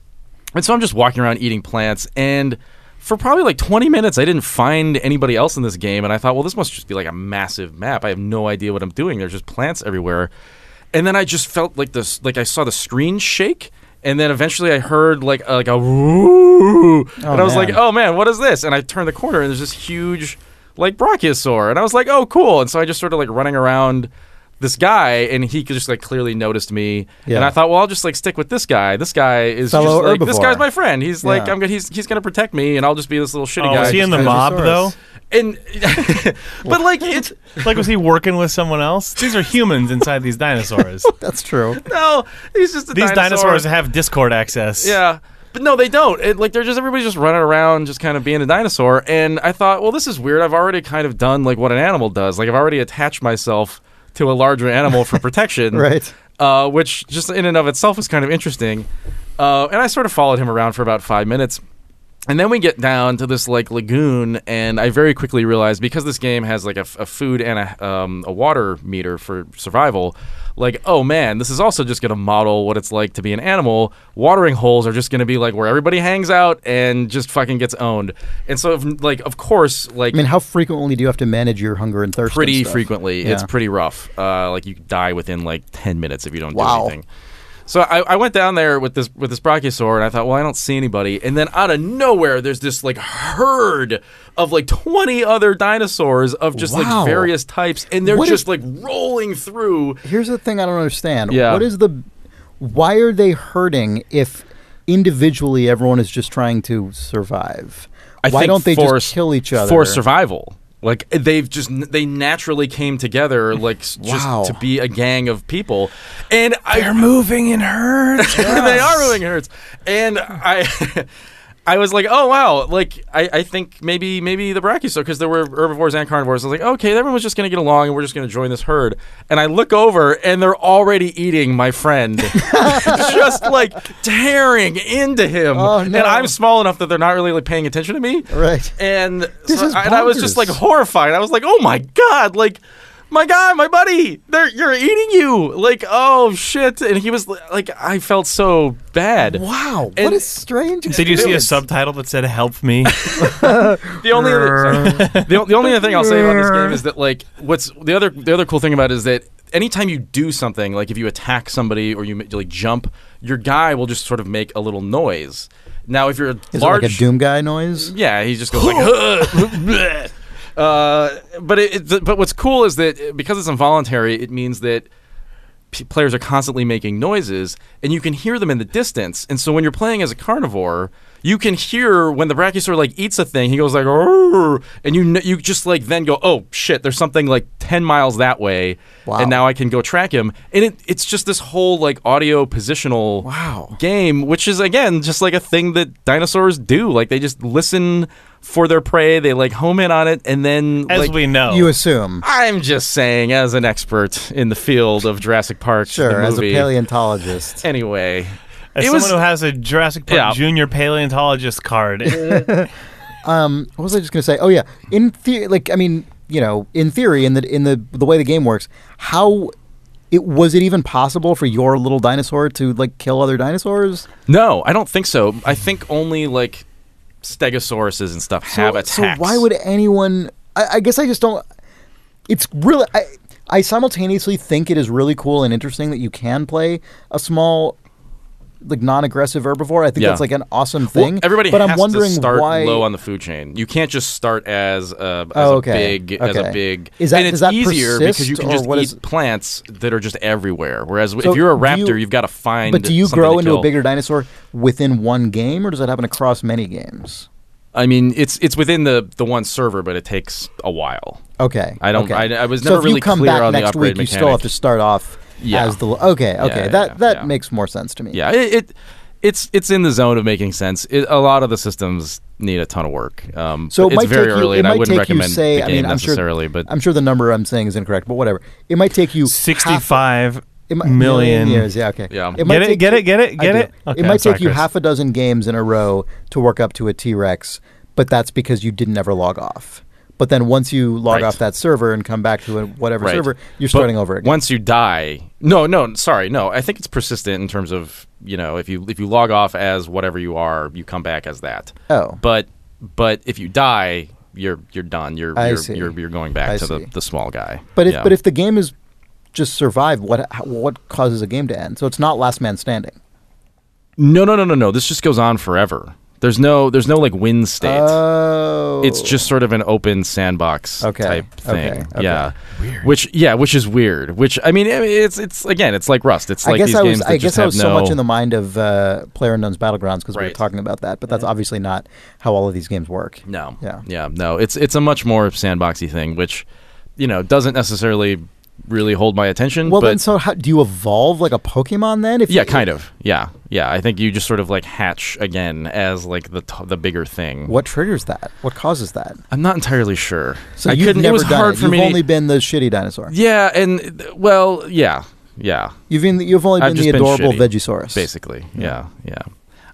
and so I'm just walking around eating plants, and for probably like 20 minutes, I didn't find anybody else in this game, and I thought, well, this must just be like a massive map. I have no idea what I'm doing. There's just plants everywhere, and then I just felt like this, like I saw the screen shake. And then eventually I heard like a, like a woo, oh, and I was man. like, "Oh man, what is this?" And I turned the corner and there's this huge like brachiosaur, and I was like, "Oh, cool!" And so I just started like running around this guy, and he just like clearly noticed me, Yeah. and I thought, "Well, I'll just like stick with this guy. This guy is Fellow just like this guy's my friend. He's like I'm gonna he's he's gonna protect me, and I'll just be this little shitty Oh, guy." was he in the just- mob though? And but like it's Like, was he working with someone else? These are humans inside these dinosaurs. That's true. no, he's just a these dinosaur. dinosaurs have Discord access. Yeah. But no, they don't. It, like they're just everybody's just running around, just kind of being a dinosaur. And I thought, well, this is weird. I've already kind of done like what an animal does. Like I've already attached myself to a larger animal for protection, Right. Uh, which just in and of itself is kind of interesting. Uh, and I sort of followed him around for about five minutes. And then we get down to this like lagoon, and I very quickly realized because this game has like a food and a, um, a water meter for survival, like oh man, this is also just going to model what it's like to be an animal. Watering holes are just going to be like where everybody hangs out and just fucking gets owned. And so if, like of course like I mean, how frequently do you have to manage your hunger and thirst? and pretty stuff? frequently. It's pretty rough. Uh, like you die within like ten minutes if you don't Wow. do anything. So I, I went down there with this with this brachiosaur, and I thought, well, I don't see anybody. And then out of nowhere, there's this like herd of like twenty other dinosaurs of just Wow. like various types, and they're What just is- like rolling through. Here's the thing I don't understand. Yeah. What is the? Why are they hurting if individually everyone is just trying to survive? I why think don't they for, just kill each other for survival? Like they've just they naturally came together like s- Wow. just to be a gang of people, and I moving in herds. they are moving herds. And I I was like, oh wow, like I, I think maybe maybe the brachiosaur because there were herbivores and carnivores. I was like, okay, everyone's just gonna get along and we're just gonna join this herd. And I look over and they're already eating my friend, just like tearing into him. Oh, And. I'm small enough that they're not really like paying attention to me. Right. And so- and I was just like horrified. I was like, oh my god, like. My guy, my buddy, they're you're eating you. Like, oh shit. And he was like I felt so bad. Wow. what And- a strange. Did you see a subtitle that said "Help me"? The only other, the, the only other thing I'll say about this game is that like what's the other the other cool thing about it is that anytime you do something like if you attack somebody or you like jump, your guy will just sort of make a little noise. Now if you're a Is large it like a Doom guy noise? Yeah, he just goes like. Uh, but it, it, but what's cool is that because it's involuntary, it means that p- players are constantly making noises, and you can hear them in the distance. And so when you're playing as a carnivore, you can hear when the brachiosaur like eats a thing. He goes like, "Arr!" and you kn- you just like then go, oh shit, there's something like ten miles that way, Wow. and now I can go track him. And it, it's just this whole like audio positional Wow. game, which is again just like a thing that dinosaurs do. Like they just listen for their prey, they like home in on it, and then As like, we know, You assume. I'm just saying, as an expert in the field of Jurassic Park, the Sure, as a paleontologist. Anyway, as it someone was- who has a Jurassic Park Yeah. Junior paleontologist card, Um, what was I just going to say? Oh yeah, in theory, like I mean, you know, in theory, in the in the the way the game works, how it was it even possible for your little dinosaur to like kill other dinosaurs? no, I don't think so. I think only like stegosauruses and stuff have so, attacks. So why would anyone? I, I guess I just don't. It's really. I, I simultaneously think it is really cool and interesting that you can play a small, like non-aggressive herbivore. I think Yeah. that's like an awesome Well, thing. everybody but has I'm wondering to start why. low on the food chain. You can't just start as a, as Oh, a okay. big as a Okay. big. Is that- and it's does that easier because you persist, can or just what eat is- plants that are just everywhere. Whereas So if you're a do you- raptor, you, have got to find. but do you something grow to into kill. a bigger dinosaur within one game, or does that happen across many games? I mean, it's it's within the the one server, but it takes a while. Okay. I don't- Okay. I- I was so if really you come clear back on the next upgrade week, you still have to start off Yeah. as the. Okay. Okay. yeah, that yeah, that yeah. makes more sense to me. Yeah, it, it it's it's in the zone of making sense. It, a lot of the systems need a ton of work. Um, So it it's might very take you, early, it and I wouldn't take you recommend say, the I mean, I'm sure, but I'm sure the number I'm saying is incorrect, but whatever. It might take you half- sixty-five It might, Million. years. Yeah. Okay. Yeah. It might Get it, take get you- it, get it, get it. Okay, it I'm might sorry, take you Chris. half a dozen games in a row to work up to a T Rex, but that's because you didn't ever log off. But then once you log Right. off that server and come back to whatever Right. server, you're But starting over again. Once you die, no, no, sorry, no. I think it's persistent in terms of you know if you if you log off as whatever you are, you come back as that. oh, But but if you die, you're you're done. You're you're, you're you're going back I to see. the, the small guy. but if Yeah. but if the game is just survive, what what causes a game to end? So it's not last man standing. no no no no no, this just goes on forever. There's no there's no like win state. Oh, it's just sort of an open sandbox Okay, type thing. okay, okay. Yeah, which yeah, which is weird. Which I mean, I mean, it's it's again, it's like Rust. It's I like guess these I games was that I just guess I have was no. so much in the mind of uh, Player Unknown's Battlegrounds because we were Right. talking about that, but that's obviously not how all of these games work. No. Yeah. Yeah. No. It's it's a much more sandboxy thing, which you know doesn't necessarily really hold my attention. Well, but then, so how, do you evolve like a Pokemon then? If yeah, you, kind of. Yeah. Yeah. I think you just sort of like hatch again as like the t- the bigger thing. What triggers that? What causes that? I'm not entirely sure. So I you've never it was done hard it. for You've me. only been the shitty dinosaur. yeah, and well, yeah, yeah. You've been you've only been the just been adorable shitty, Vegisaurus. Basically, yeah, yeah.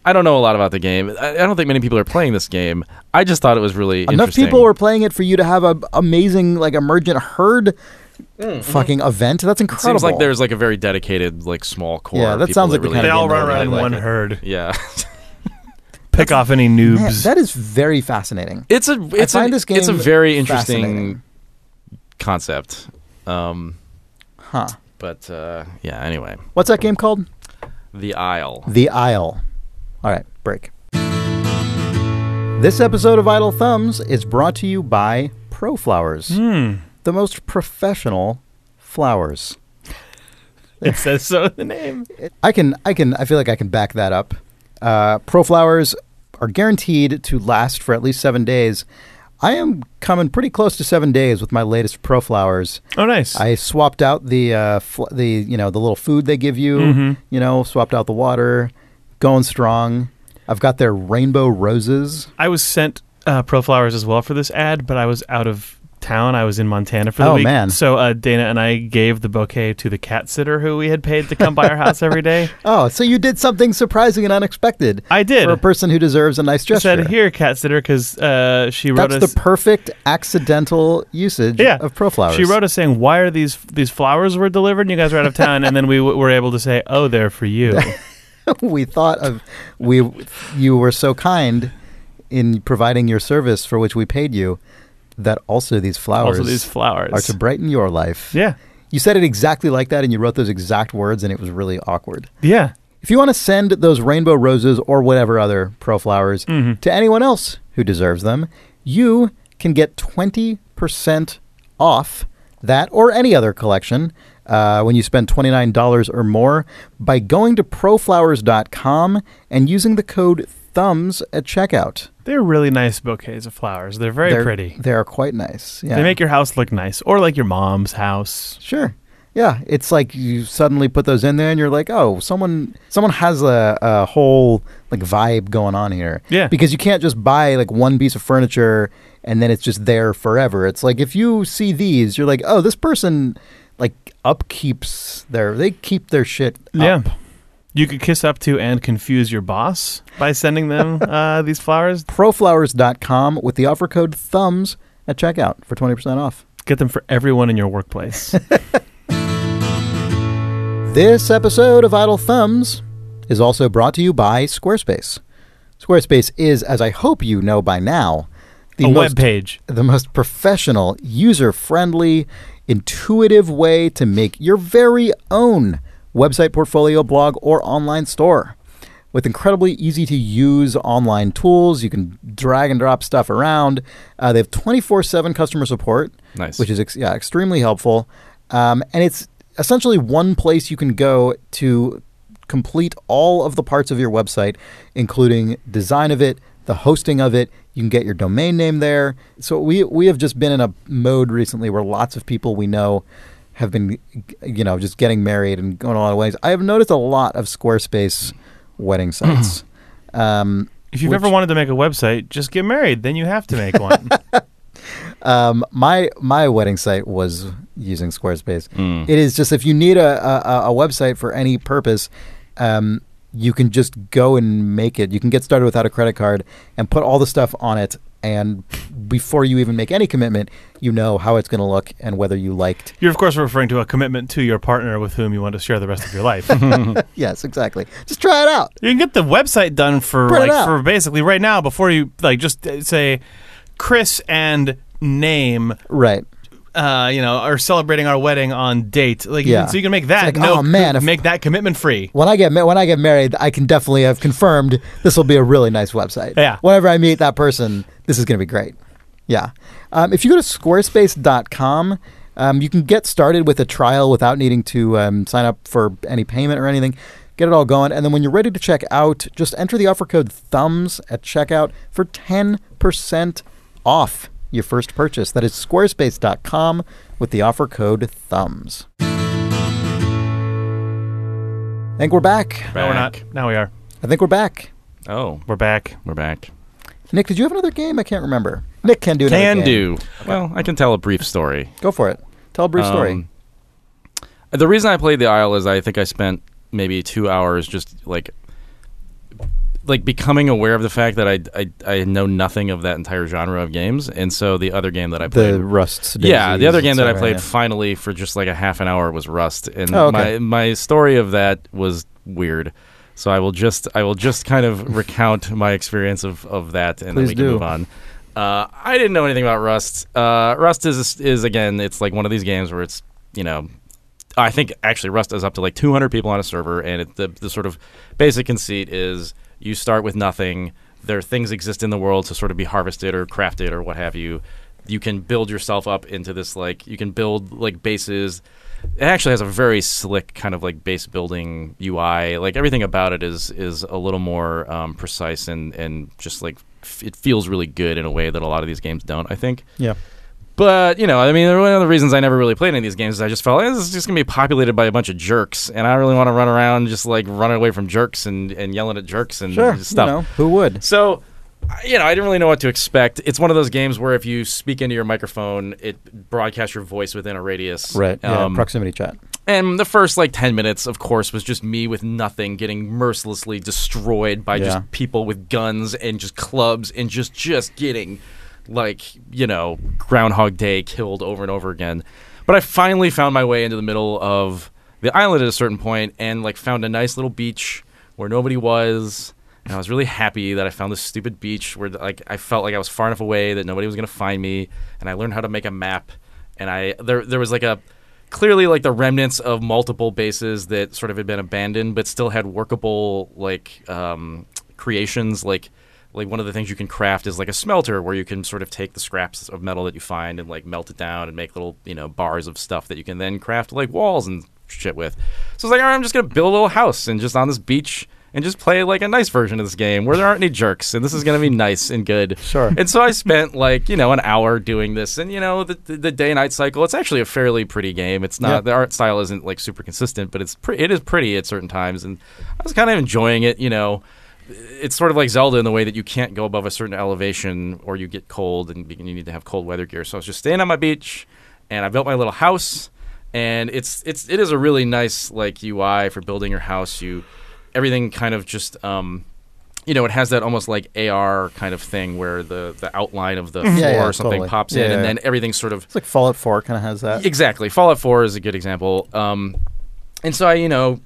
I don't know a lot about the game. I, I don't think many people are playing this game. I just thought it was really Enough people were playing it for you to have a amazing like emergent herd fucking event. That's It incredible. seems like there's like a very dedicated, like small core. Yeah, that sounds like the really kind They of all game run that I around in like one it. herd. Yeah, Pick off any Man, noobs. that is very fascinating. it's a it's find a this it's a very interesting fascinating. concept. Um, Huh. but uh, yeah. Anyway, What's that game called? the Isle. The Isle. All right, break. This episode of Idle Thumbs is brought to you by ProFlowers, Hmm. The most professional flowers. It says so in the name. I can, I can, I feel like I can back that up. Uh, ProFlowers are guaranteed to last for at least seven days. I am coming pretty close to seven days with my latest Pro Flowers. Oh, nice. I swapped out the uh, fl- the you know the little food they give you. Mhm. You know, swapped out the water. Going strong. I've got their rainbow roses. I was sent uh, Pro Flowers as well for this ad, but I was out of town. I was in Montana for the Oh, week. man. So uh, Dana and I gave the bouquet to the cat sitter who we had paid to come by our house every day. Oh, so you did something surprising and unexpected I did. for a person who deserves a nice I gesture. said, "Here, cat sitter," because uh, she wrote That's us. the perfect accidental usage yeah, of ProFlowers. She wrote us saying, "Why are these these flowers were delivered? and You guys are out of town." and then we w- were able to say, "Oh, they're for you." we thought of we you were so kind in providing your service for which we paid you that also these flowers also, these flowers are to brighten your life. Yeah, You said it exactly like that and you wrote those exact words and it was really awkward. yeah. If you want to send those rainbow roses or whatever other pro flowers Mhm. to anyone else who deserves them, you can get 20% off that or any other collection uh, when you spend $29 or more by going to proflowers.com and using the code thumbs at checkout. They're really nice bouquets of flowers. They're very They're- pretty. They are quite nice. Yeah. They make your house look nice, or like your mom's house. Sure. Yeah, it's like you suddenly put those in there, and you're like, "Oh, someone, someone has a, a whole like vibe going on here." Yeah. because you can't just buy like one piece of furniture and then it's just there forever. It's like if you see these, you're like, "Oh, this person like upkeeps their, they keep their shit." Yeah. You could kiss up to and confuse your boss by sending them uh, these flowers. Proflowers.com with the offer code thumbs at checkout for twenty percent off. Get them for everyone in your workplace. This episode of Idle Thumbs is also brought to you by Squarespace. Squarespace is, as I hope you know by now, the a most web page. the most professional, user-friendly, intuitive way to make your very own website portfolio, blog, or online store. With incredibly easy to use online tools, you can drag and drop stuff around. Uh, they have 24 7 customer support, Nice. which is ex- yeah, extremely helpful. Um, and it's essentially one place you can go to complete all of the parts of your website, including design of it, the hosting of it. You can get your domain name there. So we we have just been in a mode recently where lots of people we know have been, you know, just getting married and going a lot of ways. I have noticed a lot of Squarespace wedding sites. um, If you've Which- ever wanted to make a website, just get married. Then you have to make one. Um, my my wedding site was using Squarespace. Mm. It is just if you need a, a, a website for any purpose, um, you can just go and make it. You can get started without a credit card and put all the stuff on it. And before you even make any commitment, you know how it's going to look and whether you liked. You're of course referring to a commitment to your partner with whom you want to share the rest of your life. Yes, exactly. Just try it out. You can get the website done for Print like for basically right now before you like just uh, say Chris and name Right. Uh, you know are celebrating our wedding on date like you Yeah. can- so you can make that like, no oh, man, if- make that commitment free When I get ma- when I get married, I can definitely have confirmed this will be a really nice website. Yeah. Whenever I meet that person, this is going to be great. Yeah. Um, if you go to squarespace.com, um, you can get started with a trial without needing to um, sign up for any payment or anything. Get it all going, and then when you're ready to check out, just enter the offer code thumbs at checkout for ten percent off your first purchase. That is squarespace.com with the offer code thumbs. I think we're back. no we're not now we are I think we're back. Oh, we're back we're back. Nick, did you have another game? I can't remember. Nick can do another Can game. do. Well, I can tell a brief story. Go for it. Tell a brief story. Um, the reason I played the Isle is I think I spent maybe two hours just like like becoming aware of the fact that I, I I know nothing of that entire genre of games, and so the other game that I played, the Rust. yeah, the other game that I played yeah. finally for just like a half an hour was Rust, and Oh, okay. my my story of that was weird. So I will just I will just kind of recount my experience of, of that, and Please then we can move on. Uh, I didn't know anything about Rust. Uh, Rust is is again, it's like one of these games where it's you know, I think actually Rust is up to like 200 people on a server, and it, the the sort of basic conceit is you start with nothing. There things exist in the world to sort of be harvested or crafted or what have you. You can build yourself up into this like you can build like bases. It actually has a very slick kind of like base building UI. Like everything about it is is a little more um, precise and and just like f- it feels really good in a way that a lot of these games don't. I think. Yeah. But you know, I mean, one of the reasons I never really played any of these games is I just felt like, this is just gonna be populated by a bunch of jerks, and I don't really want to run around just like running away from jerks and, and yelling at jerks and Sure. stuff. You know, who would? So, I- you know, I didn't really know what to expect. It's one of those games where if you speak into your microphone, it broadcasts your voice within a radius. Right. Yeah. Um, proximity chat. and the first like 10 minutes, of course, was just me with nothing getting mercilessly destroyed by Yeah. just people with guns and just clubs and just just getting like, you know, Groundhog Day killed over and over again. But I finally found my way into the middle of the island at a certain point and like found a nice little beach where nobody was. And I was really happy that I found this stupid beach where like I felt like I was far enough away that nobody was going to find me and I learned how to make a map and I there there was like a clearly like the remnants of multiple bases that sort of had been abandoned but still had workable like um, creations like like one of the things you can craft is like a smelter where you can sort of take the scraps of metal that you find and like melt it down and make little you know bars of stuff that you can then craft like walls and shit with so it's like all right, i'm just gonna build a little house and just on this beach and just play like a nice version of this game where there aren't any jerks and this is gonna be nice and good Sure. and so I spent like you know an hour doing this, and you know the the, the day night cycle. It's actually a fairly pretty game. It's not Yeah. the art style isn't like super consistent, but it's pre- it is pretty at certain times, and I was kind of enjoying it. You know, it's sort of like Zelda in the way that you can't go above a certain elevation or you get cold and you need to have cold weather gear. So I was just staying on my beach, and I built my little house, and it's it's it is a really nice like UI for building your house. You everything kind of just um, you know, it has that almost like AR kind of thing where the, the outline of the floor Yeah, yeah, or something totally. pops Yeah, in, and yeah. then everything sort of It's like Fallout 4 kind of has that. exactly. Fallout Four is a good example. Um, and so I, you know,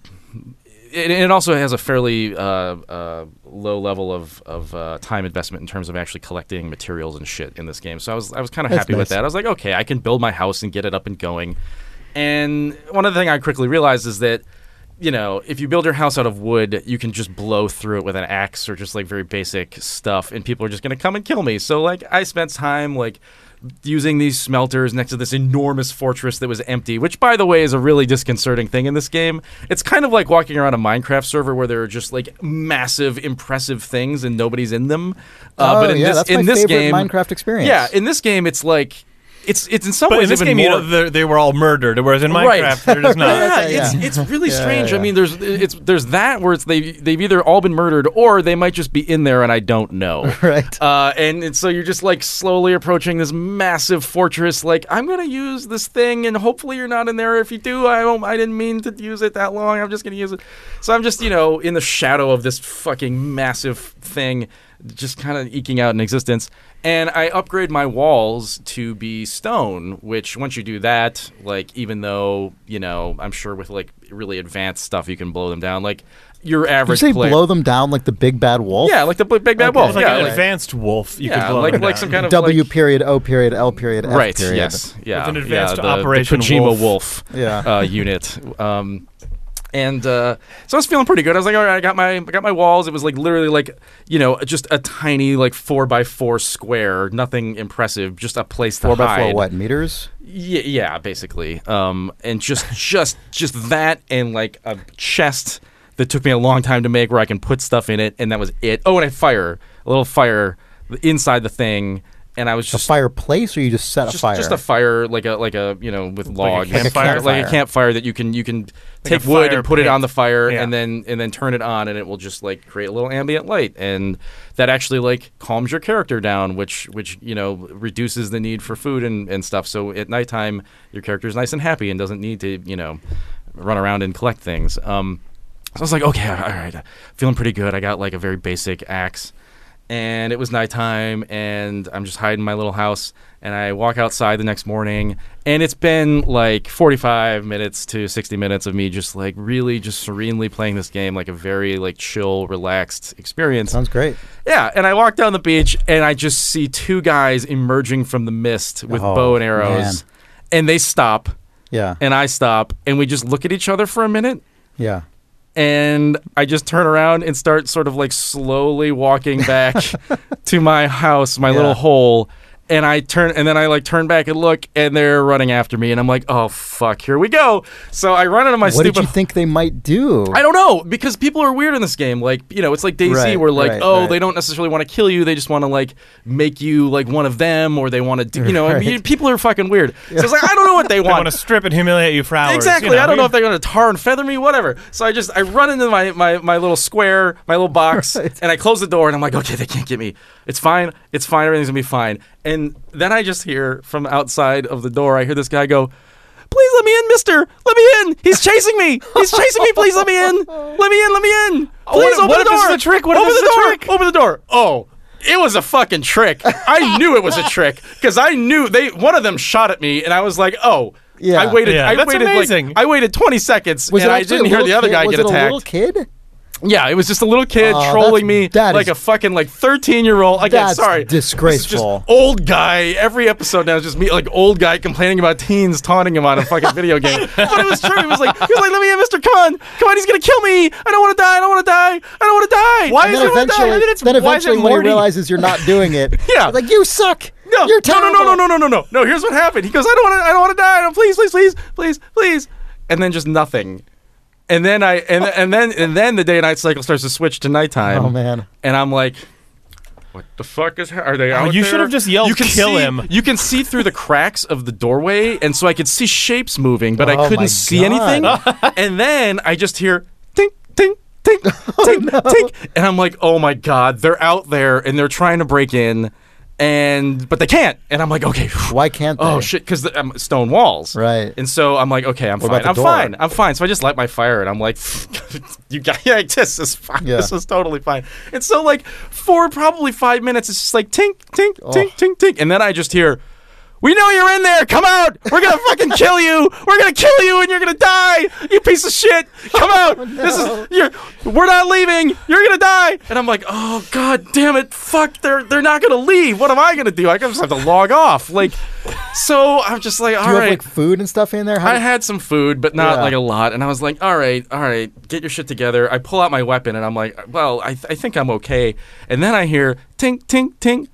it, it also has a fairly uh, uh, low level of of uh, time investment in terms of actually collecting materials and shit in this game. So I was I was kind of happy with that. I was like, okay, I can build my house and get it up and going. And one other thing I quickly realized is that you know, if you build your house out of wood, you can just blow through it with an axe or just like very basic stuff, and people are just going to come and kill me. So, like, I spent time like using these smelters next to this enormous fortress that was empty, which, by the way, is a really disconcerting thing in this game. It's kind of like walking around a Minecraft server where there are just like massive, impressive things and nobody's in them. Uh, oh, but in yeah, this that's in my this favorite game, Minecraft experience. yeah, in this game, it's like it's it's in some But ways in this even game, you more. know, they're- they were all murdered, whereas in Minecraft, they're just not. yeah, Yeah. it's it's really Yeah, strange. yeah, I mean, there's it's there's that where it's they they've either all been murdered or they might just be in there and I don't know. Right. Uh, and, and so you're just like slowly approaching this massive fortress. Like I'm gonna use this thing, and hopefully you're not in there. If you do, I don't. I didn't mean to use it that long. I'm just gonna use it. So I'm just you know in the shadow of this fucking massive thing, just kind of eking out an existence. And I upgrade my walls to be stone, which once you do that, like even though you know I'm sure with like really advanced stuff you can blow them down, like your average. Did you say player. blow them down like the big bad wolf? yeah, like the big big bad Okay. wolf. It's like yeah, an like, advanced wolf. You yeah, could blow like them like down. some kind of W like, period O period L period F right period. yes yeah With an yeah, advanced the, Operation the Kojima Wolf. Wolf, Yeah. uh, unit um and uh, so I was feeling pretty good. I was like, all right, I got my I got my walls. It was like literally like you know just a tiny like four by four square, nothing impressive, just a place to Four by four what meters? Yeah, yeah, basically. Um, and just just just that and like a chest that took me a long time to make where I can put stuff in it, and that was it. Oh, and I fire a little fire inside the thing, and I was just A just fireplace, or you just set a fire? just a fire like a like a you know with logs campfire? like a campfire that you can you can take wood and put it on the fire Yeah. and then and then turn it on and it will just like create a little ambient light and that actually like calms your character down which which you know reduces the need for food and, and stuff so at nighttime your character is nice and happy and doesn't need to you know run around and collect things um so I was like, okay, all right, feeling pretty good. I got like a very basic axe, and it was nighttime, and I'm just hiding in my little house. And I walk outside the next morning, and it's been like 45 minutes to 60 minutes of me just like really just serenely playing this game, like a very like chill, relaxed experience. Sounds great. Yeah, and I walk down the beach, and I just see two guys emerging from the mist with Oh, bow and arrows, man. and they stop, Yeah. and I stop, and we just look at each other for a minute Yeah. And I just turn around and start sort of like slowly walking back to my house, my Yeah. little hole. And I turn, and then I like turn back and look, and they're running after me, and I'm like, "Oh fuck, here we go!" So I run into my What stupid. did you think they might do? I don't know because people are weird in this game. Like you know, it's like DayZ Right, where like, right, oh, right. they don't necessarily want to kill you; they just want to like make you like one of them, or they want to, do, you know, I mean, people are fucking weird. So it's like I don't know what they They want. want to strip and humiliate you for hours. Exactly. you know, I don't know if they're going to tar and feather me, whatever. So I just I run into my my, my little square, my little box, and I close the door, and I'm like, okay, they can't get me. It's fine. It's fine. Everything's gonna be fine. And then I just hear from outside of the door, I hear this guy go. Please let me in, mister. Let me in. He's chasing me. He's chasing me. Please let me in. Let me in. Let me in. Please what- open what the door. is a trick? What open this the is door. trick? Open the door. Oh, it was a fucking trick. I knew it was a trick because I knew they. One of them shot at me, and I was like, oh. Yeah. I waited. Yeah, I that's waited amazing. like I waited 20 seconds, Was and I didn't hear the other kid? guy was get it attacked. A little kid? Yeah, it was just a little kid Oh, trolling me that like is- a fucking like 13 year old. Again, That's sorry. disgraceful. This is just old guy. Every episode now is just me, like old guy complaining about teens taunting him on a fucking video game. but it was true. He was like, he was like, let me in, Mister. Come on, come on. He's gonna kill me. I don't want to die. I don't want to die. I don't want to die. Why And is it one eventually, die? And then it's- then why is it eventually when he realizes you're not doing it, Yeah. like you suck. No, you're no, no, no, no, no, no, no, no, no. Here's what happened. He goes, I don't want to, I don't want to die. No, please, please, please, please, please. And then just nothing. And then I, and, and then, and then the day and night cycle starts to switch to nighttime. Oh man. and I'm like, what the fuck is? Are they oh, out Oh, you there? should have just yelled, You can "Kill see, him." You can see through the cracks of the doorway, and so I could see shapes moving, but Oh I couldn't see anything. and then I just hear tink, tink, tink, oh, tink, tink, and I'm like, oh my god, they're out there and they're trying to break in, and but they can't. And I'm like, okay. Why can't they? Oh shit! Because um, stone walls, Right. And so I'm like, okay, I'm What fine. I'm door? fine. I'm fine. So I just light my fire, and I'm like, you got, yeah, this is fine. Yeah. This is totally fine. And so like for probably five minutes, it's just like tink, tink, Oh. tink, tink, tink, and then I just hear. We know you're in there. Come out. We're gonna fucking kill you. We're gonna kill you, and you're gonna die. You piece of shit. Come out. Oh, this is. You're. We're not leaving. You're gonna die. And I'm like, oh god damn it. Fuck. They're they're not gonna leave. What am I gonna do? I just have to log off. Like, so I'm just like, all Do you right. have like food and stuff in there? How I did- had some food, but not Yeah. like a lot. And I was like, all right, all right, get your shit together. I pull out my weapon and I'm like, well, I, th- I think I'm okay. And then I hear tink, tink, tink,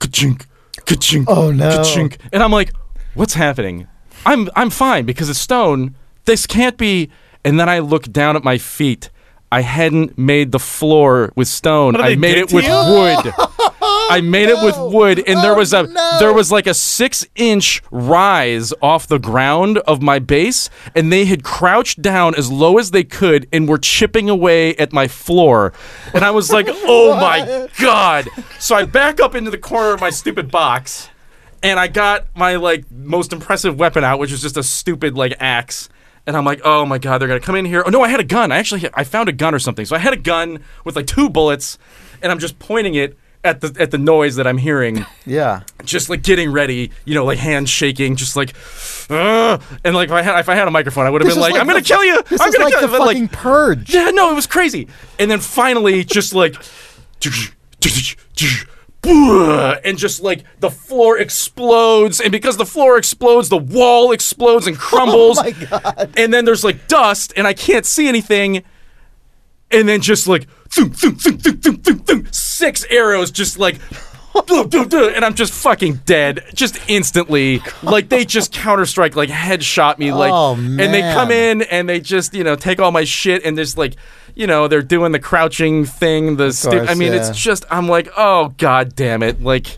ka-chink, ka-chink, Oh, no. ka-chink. And I'm like, what's happening? I'm, I'm fine because it's stone. This can't be. And then I look down at my feet. I hadn't made the floor with stone. I made it with wood. I made it with wood, and there Oh, was a there was like a six inch rise off the ground of my base, and they had crouched down as low as they could and were chipping away at my floor, and I was like, oh my god! So I back up into the corner of my stupid box, and I got my like most impressive weapon out, which was just a stupid like axe. And I'm like, oh my god, they're gonna come in here. Oh no, I had a gun. I actually I found a gun or something. So I had a gun with like two bullets, and I'm just pointing it at the at the noise that I'm hearing, Yeah. just like getting ready, you know, like hands shaking, just like, "Ugh." and like if I had if I had a microphone, I would have been is like, I'm gonna kill you. This I'm is gonna like kill the you. But, like, fucking purge. yeah, no, it was crazy. And then finally, just like, and just like the floor explodes, and because the floor explodes, the wall explodes and oh crumbles. Oh my God. And then there's like dust, and I can't see anything. And then just like thum, thum, thum, thum, thum, thum, thum, six arrows, just like. And I'm just fucking dead, just instantly. Like they just counter strike, like headshot me, like, Oh, and they come in and they just you know take all my shit and there's like you know they're doing the crouching thing the course, i mean yeah. it's just i'm like oh god damn it like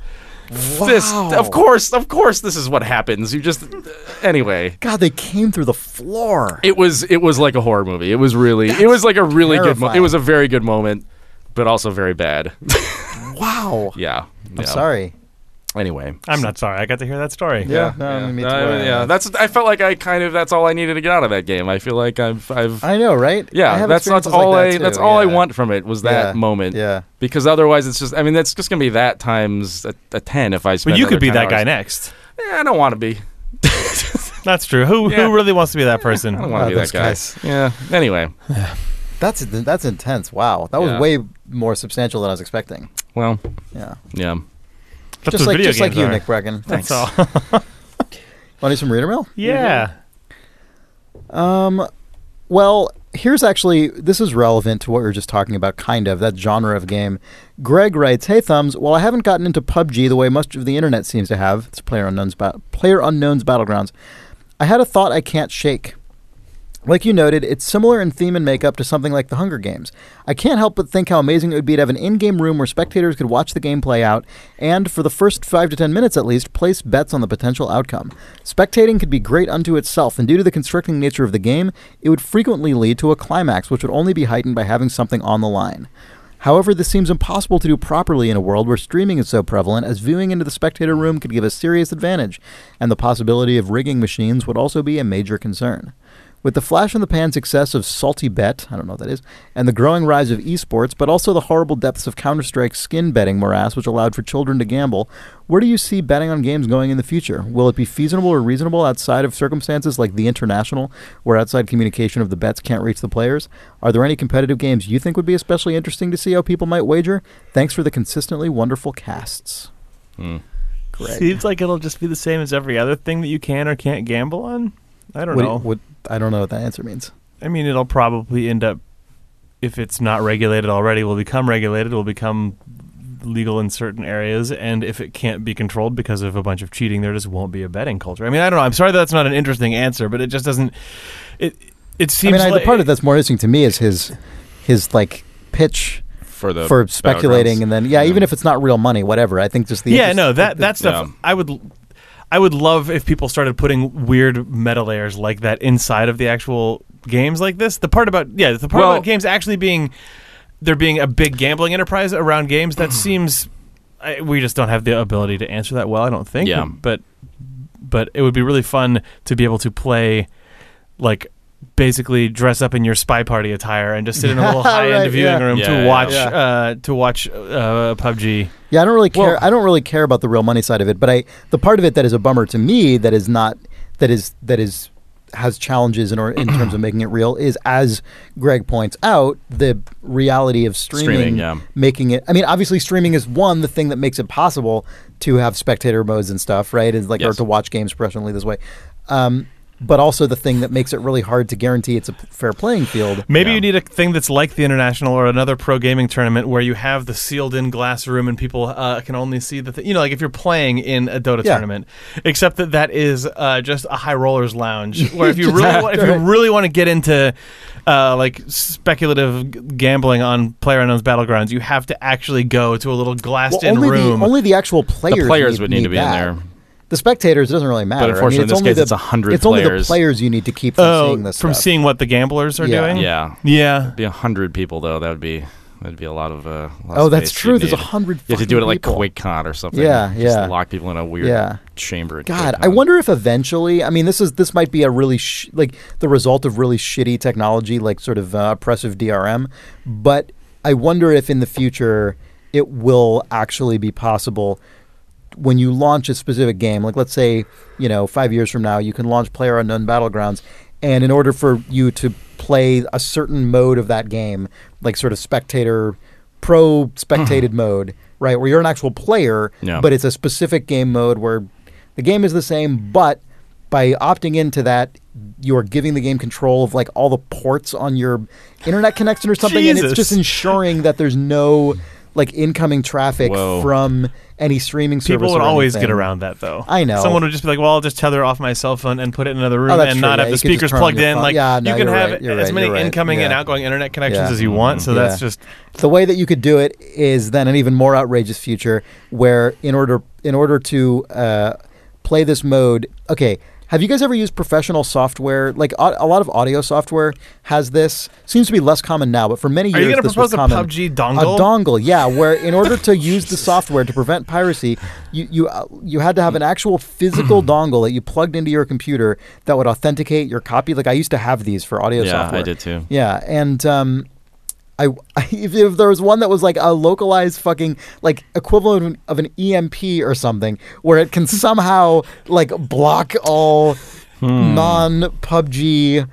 this of course of course this is what happens you just uh, anyway God, they came through the floor. it was it was like a horror movie it was really it was like a really good mo- it was a very good moment but also very bad Wow. yeah I'm sorry. Anyway I'm not sorry. I got to hear that story. Yeah. No, yeah, me too. Uh, yeah, that's I felt like I kind of that's all I needed to get out of that game. I feel like I've I've I know, right? Yeah, have that's that's experiences like all that I too, that's all I want from it was that Yeah, moment. Yeah. Because otherwise, it's just I mean that's just gonna be that times a, a ten if I spend. But you could be 10 that guy next. Eh, I don't want to be. That's true. Who Yeah. who really wants to be that person? I don't want Oh, to be that guy. guys. Yeah. Anyway, That's that's intense. Wow. That was Yeah. way more substantial than I was expecting. well, Yeah. yeah. That's just like video just like you, are. Nick Breckon. That's all. Want to do some reader mail? yeah. Um, well, here's actually this is relevant to what we were just talking about, kind of that genre of game. Greg writes, "Hey thumbs, while I haven't gotten into PUBG the way much of the internet seems to have, it's Player Unknown's ba- Player Unknown's Battlegrounds. I had a thought I can't shake." Like you noted, it's similar in theme and makeup to something like The Hunger Games. I can't help but think how amazing it would be to have an in game room where spectators could watch the game play out and, for the first 5 to 10 minutes at least, place bets on the potential outcome. Spectating could be great unto itself, and due to the constricting nature of the game, it would frequently lead to a climax which would only be heightened by having something on the line. However, this seems impossible to do properly in a world where streaming is so prevalent, as viewing into the spectator room could give a serious advantage, and the possibility of rigging machines would also be a major concern. With the flash in the pan success of Salty Bet, I don't know what that is, and the growing rise of esports, but also the horrible depths of Counter Strike skin betting morass, which allowed for children to gamble, where do you see betting on games going in the future? Will it be feasible or reasonable outside of circumstances like the international, where outside communication of the bets can't reach the players? Are there any competitive games you think would be especially interesting to see how people might wager? Thanks for the consistently wonderful casts. Hmm. Greg. Seems like it'll just be the same as every other thing that you can or can't gamble on. I don't What, know. what, I don't know what that answer means. I mean, it'll probably end up, if it's not regulated already, will become regulated. Will become legal in certain areas, and if it can't be controlled because of a bunch of cheating, there just won't be a betting culture. I mean, I don't know. I'm sorry that's not an interesting answer, but it just doesn't. It it I seems mean, I, like the part of that's more interesting to me is his his like pitch For the for speculating, and then yeah, Yeah. even if it's not real money, whatever. I think just the yeah, no, that the- that stuff. yeah. I would, I would love if people started putting weird meta layers like that inside of the actual games like this. The part about yeah, the part Well- about games actually being there being a big gambling enterprise around games that seems I, we just don't have the ability to answer that well. I don't think. Yeah. but but it would be really fun to be able to play like. Basically, dress up in your spy party attire and just sit in a little high-end Right, viewing yeah. room Yeah, to yeah, watch yeah. uh, to watch uh, PUBG. Yeah, I don't really care. Well- I don't really care about the real money side of it, but I the part of it that is a bummer to me that is not that is that is has challenges in or in terms of making it real is as Greg points out the reality of streaming, Streaming, yeah. making it. I mean, obviously, streaming is one the thing that makes it possible to have spectator modes and stuff, right? And like or to watch games professionally this way. Um, but also the thing that makes it really hard to guarantee it's a fair playing field. Maybe Yeah. you need a thing that's like the international or another pro gaming tournament where you have the sealed-in glass room and people uh, can only see the thing. You know, like if you're playing in a Dota Yeah. tournament, except that that is uh, just a high rollers lounge. Where if you really, want, if you really want to get into uh, like speculative gambling on PlayerUnknown's Battlegrounds, you have to actually go to a little Well, glassed-in room. the only the actual players the players need, would need, to be that. in there. The spectators it doesn't really matter. I mean, unfortunately, it's in this only case, the, it's 100 It's only the players. players you need to keep from oh, seeing this from stuff. seeing what the gamblers are Yeah. doing. Yeah, yeah. be a hundred people though. That would be that'd be a lot of. Uh, lot of Oh, that's space true. There's a need. hundred. You have to do it at like people. QuakeCon or something. Yeah, Just yeah. lock people in a weird Yeah. chamber. At God, I wonder if eventually. I mean, this is this might be a really sh- like the result of really shitty technology, like sort of uh, oppressive DRM. But I wonder if in the future it will actually be possible when you launch a specific game. Like, let's say you know five years from now, you can launch Player Unknown Battlegrounds, and in order for you to play a certain mode of that game, like sort of spectator, pro spectated uh-huh. mode, right, where you're an actual player, Yeah. but it's a specific game mode where the game is the same, but by opting into that, you're giving the game control of like all the ports on your internet connection or something, and it's just ensuring that there's no like incoming traffic Whoa. from any streaming service. People would always anything. get around that, though. I know. Someone would just be like, "Well, I'll just tether off my cell phone and put it in another room Oh, and true. not Yeah, have the speakers plugged in." phone. Like, Yeah, no, you can have right, as right, many right. incoming and outgoing internet connections Yeah. as you want. So that's Yeah. just The way that you could do it is then an even more outrageous future, where in order in order to uh, play this mode, okay. Have you guys ever used professional software? Like au- a lot of audio software has this. Seems to be less common now, but for many years ago. Are you going to this propose a common. PUBG A dongle? dongle, yeah. Where in order to use the software to prevent piracy, you you uh, you had to have an actual physical dongle that you plugged into your computer that would authenticate your copy. Like I used to have these for audio Yeah, software. I did too. Yeah, and um, I if, if there was one that was like a localized fucking like equivalent of an EMP or something, where it can somehow like block all hmm. non PUBG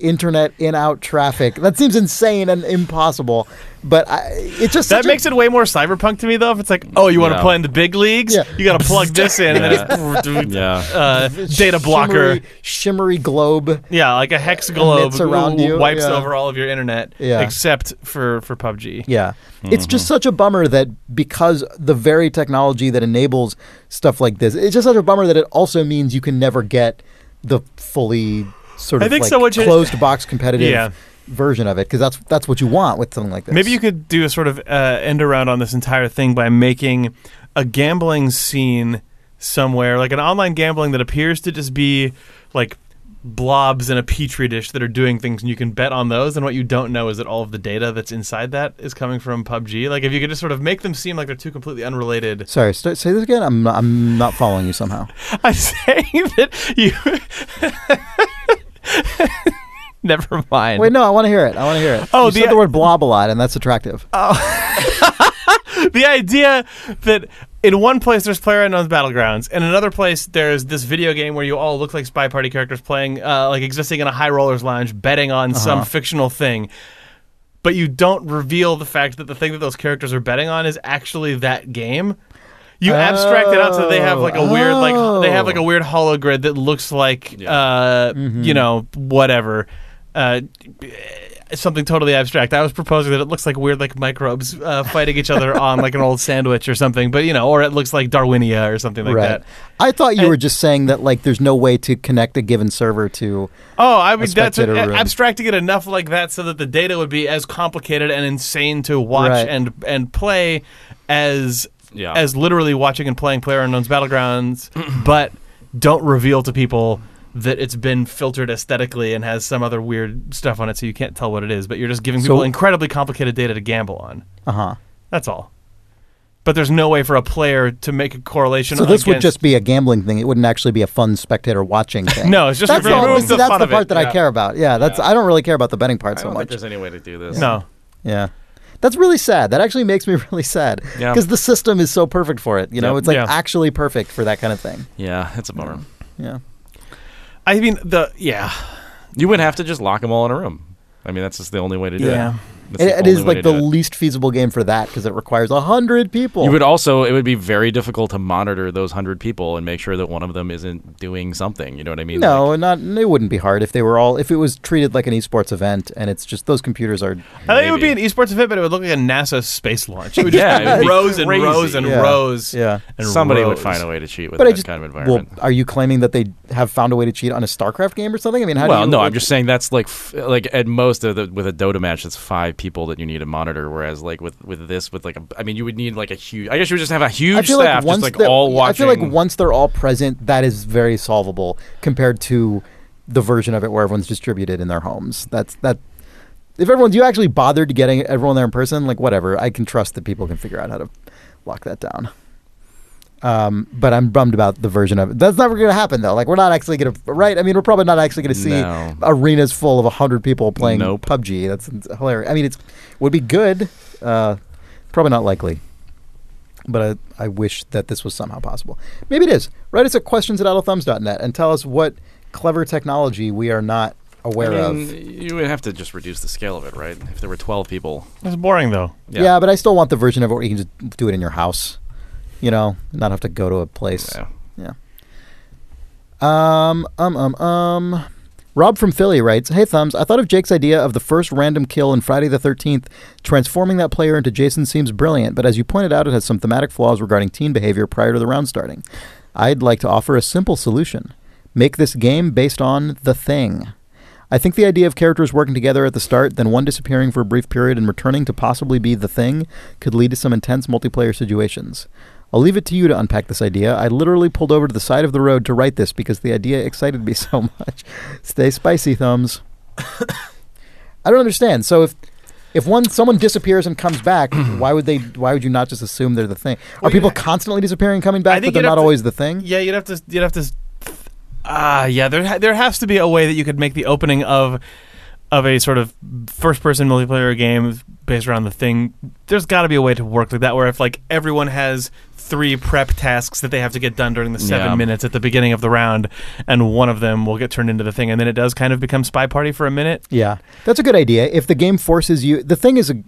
internet in out traffic. That seems insane and impossible. But I, it's just that such a- makes it way more cyberpunk to me, though. If it's like, oh, you want to Yeah. play in the big leagues? Yeah. You got to plug this in, and Yeah. then it's Yeah. uh, data blocker. shimmery, shimmery globe. Yeah, like a hex globe around w- you, wipes yeah. over all of your internet, Yeah. except for for PUBG. Yeah. It's just such a bummer that because the very technology that enables stuff like this, it's just such a bummer that it also means you can never get the fully sort I of think like so you- closed box competitive Yeah. version of it because that's that's what you want with something like this. Maybe you could do a sort of uh, end around on this entire thing by making a gambling scene somewhere, like an online gambling that appears to just be like blobs in a petri dish that are doing things, and you can bet on those. And what you don't know is that all of the data that's inside that is coming from PUBG. Like if you could just sort of make them seem like they're two completely unrelated. Sorry, st- say this again. I'm not, I'm not following you somehow. I'm saying that you. Never mind. Wait, no, I want to hear it. I want to hear it. Oh, you the- said the word blob a lot, and that's attractive. Oh. the idea that in one place there's player unknown's battlegrounds and in another place there's this video game where you all look like spy party characters playing uh, like existing in a high rollers lounge betting on some Uh-huh. fictional thing but you don't reveal the fact that the thing that those characters are betting on is actually that game you abstract it out so they have like a weird like they have like a weird hologrid that looks like Yeah. uh, Mm-hmm. you know whatever uh, something totally abstract. I was proposing that it looks like weird like microbes uh, fighting each other on like an old sandwich or something, but you know, or it looks like Darwinia or something like right. that. I thought you And- were just saying that like there's no way to connect a given server to. Oh, I mean that's spectator a- room. abstracting it enough like that so that the data would be as complicated and insane to watch Right. and and play as Yeah. as literally watching and playing Player Unknown's Battlegrounds, but don't reveal to people that it's been filtered aesthetically and has some other weird stuff on it, so you can't tell what it is. But you're just giving So- people incredibly complicated data to gamble on. Uh huh. That's all. But there's no way for a player to make a correlation. So this would against- just be a gambling thing. It wouldn't actually be a fun spectator watching thing. No, it's just that's, remove all, the that's fun the of it. part that I care about. Yeah, that's Yeah. I don't really care about the betting part I so don't think much. there's any way to do this. no. Yeah. That's really sad. That actually makes me really sad Yeah. because the system is so perfect for it. You know, Yep. it's like Yeah. actually perfect for that kind of thing. Yeah, it's a bummer. Yeah. I mean the yeah You would have to just lock them all in a room. I mean, that's just the only way to do yeah. it. That's It, it only is way like the least feasible game for that because it requires a hundred people. You would also it would be very difficult to monitor those hundred people and make sure that one of them isn't doing something. You know what I mean? no, Like, not it wouldn't be hard if they were all if it was treated like an esports event and it's just those computers are I think it would be an esports event, but it would look like a NASA space launch. It would just Yeah, be it would rows and crazy. rows and Yeah. rows. yeah. And somebody would find a way to cheat with But that just kind of environment. well, are you claiming that they have found a way to cheat on a StarCraft game or something? I mean, how well, do you, no, I'm just saying that's like f- like at most of the, with a Dota match, it's five people that you need to monitor. Whereas like with with this, with like a, I mean, you would need like a huge. I guess you would just have a huge staff, like once just like all I feel like once they're all present, that is very solvable compared to the version of it where everyone's distributed in their homes. That's that. If everyone's you actually bothered to getting everyone there in person, like whatever, I can trust that people can figure out how to lock that down. Um, but I'm bummed about the version of it. That's never going to happen though. Like we're not actually going to right. I mean, we're probably not actually going to see No. arenas full of hundred people playing Nope. PUBG. That's hilarious. I mean, it's would be good. Uh, probably not likely. But I, I wish that this was somehow possible. Maybe it is. Write us at questions at idlethumbs.net and tell us what clever technology we are not aware I mean, of. you would have to just reduce the scale of it, right? If there were twelve people, It's boring though. Yeah. but I still want the version of it where you can just do it in your house. You know, not have to go to a place. Yeah. Um, um, um, um. Rob from Philly writes, "Hey Thumbs, I thought of Jake's idea of the first random kill in Friday the 13th, transforming that player into Jason seems brilliant, but as you pointed out, it has some thematic flaws regarding teen behavior prior to the round starting. I'd like to offer a simple solution: make this game based on the thing." I think the idea of characters working together at the start, then one disappearing for a brief period and returning to possibly be the thing, could lead to some intense multiplayer situations. I'll leave it to you to unpack this idea. I literally pulled over to the side of the road to write this because the idea excited me so much. Stay spicy, thumbs. I don't understand. So if if one someone disappears and comes back, why would they? Why would you not just assume they're the thing? Are Well, people constantly disappearing, and coming back, but they're not to- always the thing? Yeah, you'd have to. You'd have to. Ah, yeah. There, ha- there has to be a way that you could make the opening of, of a sort of first-person multiplayer game based around the thing. There's got to be a way to work like that, where if like everyone has three prep tasks that they have to get done during the seven Yeah. minutes at the beginning of the round, and one of them will get turned into the thing, and then it does kind of become Spy Party for a minute. Yeah, that's a good idea. If the game forces you, the thing is a.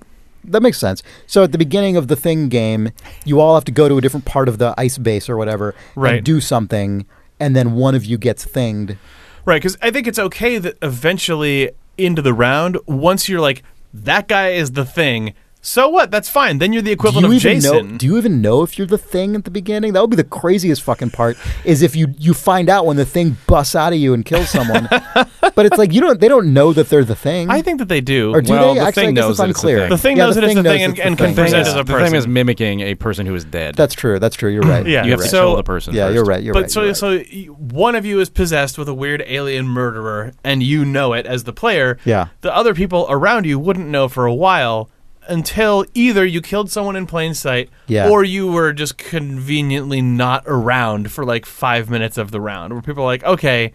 That makes sense. So at the beginning of the thing game, you all have to go to a different part of the ice base or whatever Right. and do something, and then one of you gets thinged. Right, because I think it's okay that eventually into the round, once you're like, that guy is the thing, so what? That's fine. Then you're the equivalent you of Jason. know? Do you even know if you're the thing at the beginning? That would be the craziest fucking part. Is if you you find out when the thing busts out of you and kills someone, but it's like you don't. They don't know that they're the thing. I think that they do. or do Well, they? the Actually, thing knows it's the unclear. thing. The thing Yeah, knows that it's the thing and- knows and can present as a person. the thing is mimicking a person who is dead. That's true. That's true. You're right. Yeah, you have you're to right. so- kill the person. Yeah, first. you're right. You're but right. so right. so one of you is possessed with a weird alien murderer, and you know it as the player. Yeah. The other people around you wouldn't know for a while until either you killed someone in plain sight, Yeah. or you were just conveniently not around for like five minutes of the round, where people are like, okay,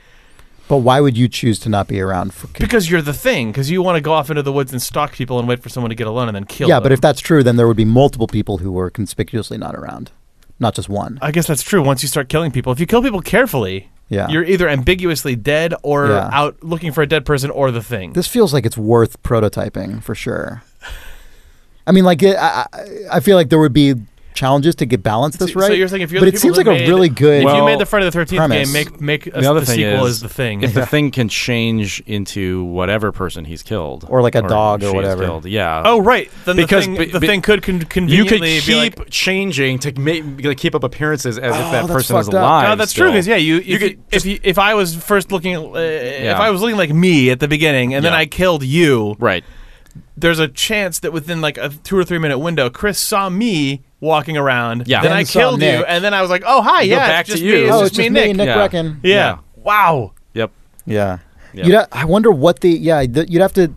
But why would you choose to not be around? For, because you're the thing, because you want to go off into the woods and stalk people and wait for someone to get alone and then kill. yeah, them. but if that's true, then there would be multiple people who were conspicuously not around, not just one. I guess that's true. Once you start killing people, if you kill people carefully, Yeah. you're either ambiguously dead or Yeah. out looking for a dead person or the thing. This feels like it's worth prototyping for sure. I mean, like, it, I, I I feel like there would be challenges to get balance this right. So you're saying if you're but the it seems who like a really good. If Well, you made the Friday the Thirteenth game, make make a, The other the thing sequel is, as the thing. If the thing can change into whatever person he's killed, Or like a dog or whatever. killed, yeah. oh right, then Because the b- thing, the b- thing could con- you conveniently could be keep like. changing to make, like, keep up appearances as Oh, if that that's person is fucked up. alive. No, that's true. still. Because yeah, you, if, You you, could if, you, if I was first looking, uh, if Yeah. I was looking like me at the beginning, and then Yeah. I killed you, right. There's a chance that within like a two or three minute window, Chris saw me walking around. Yeah. Then Then I saw killed you, and then I was like, oh hi, You yeah, back it's just to me. you. It's oh, just it's just me, me, Nick. Nick Yeah. Breckon. Yeah. Yeah. Wow. Yep. Yeah. Yeah. You'd ha- I wonder what the yeah the, you'd have to.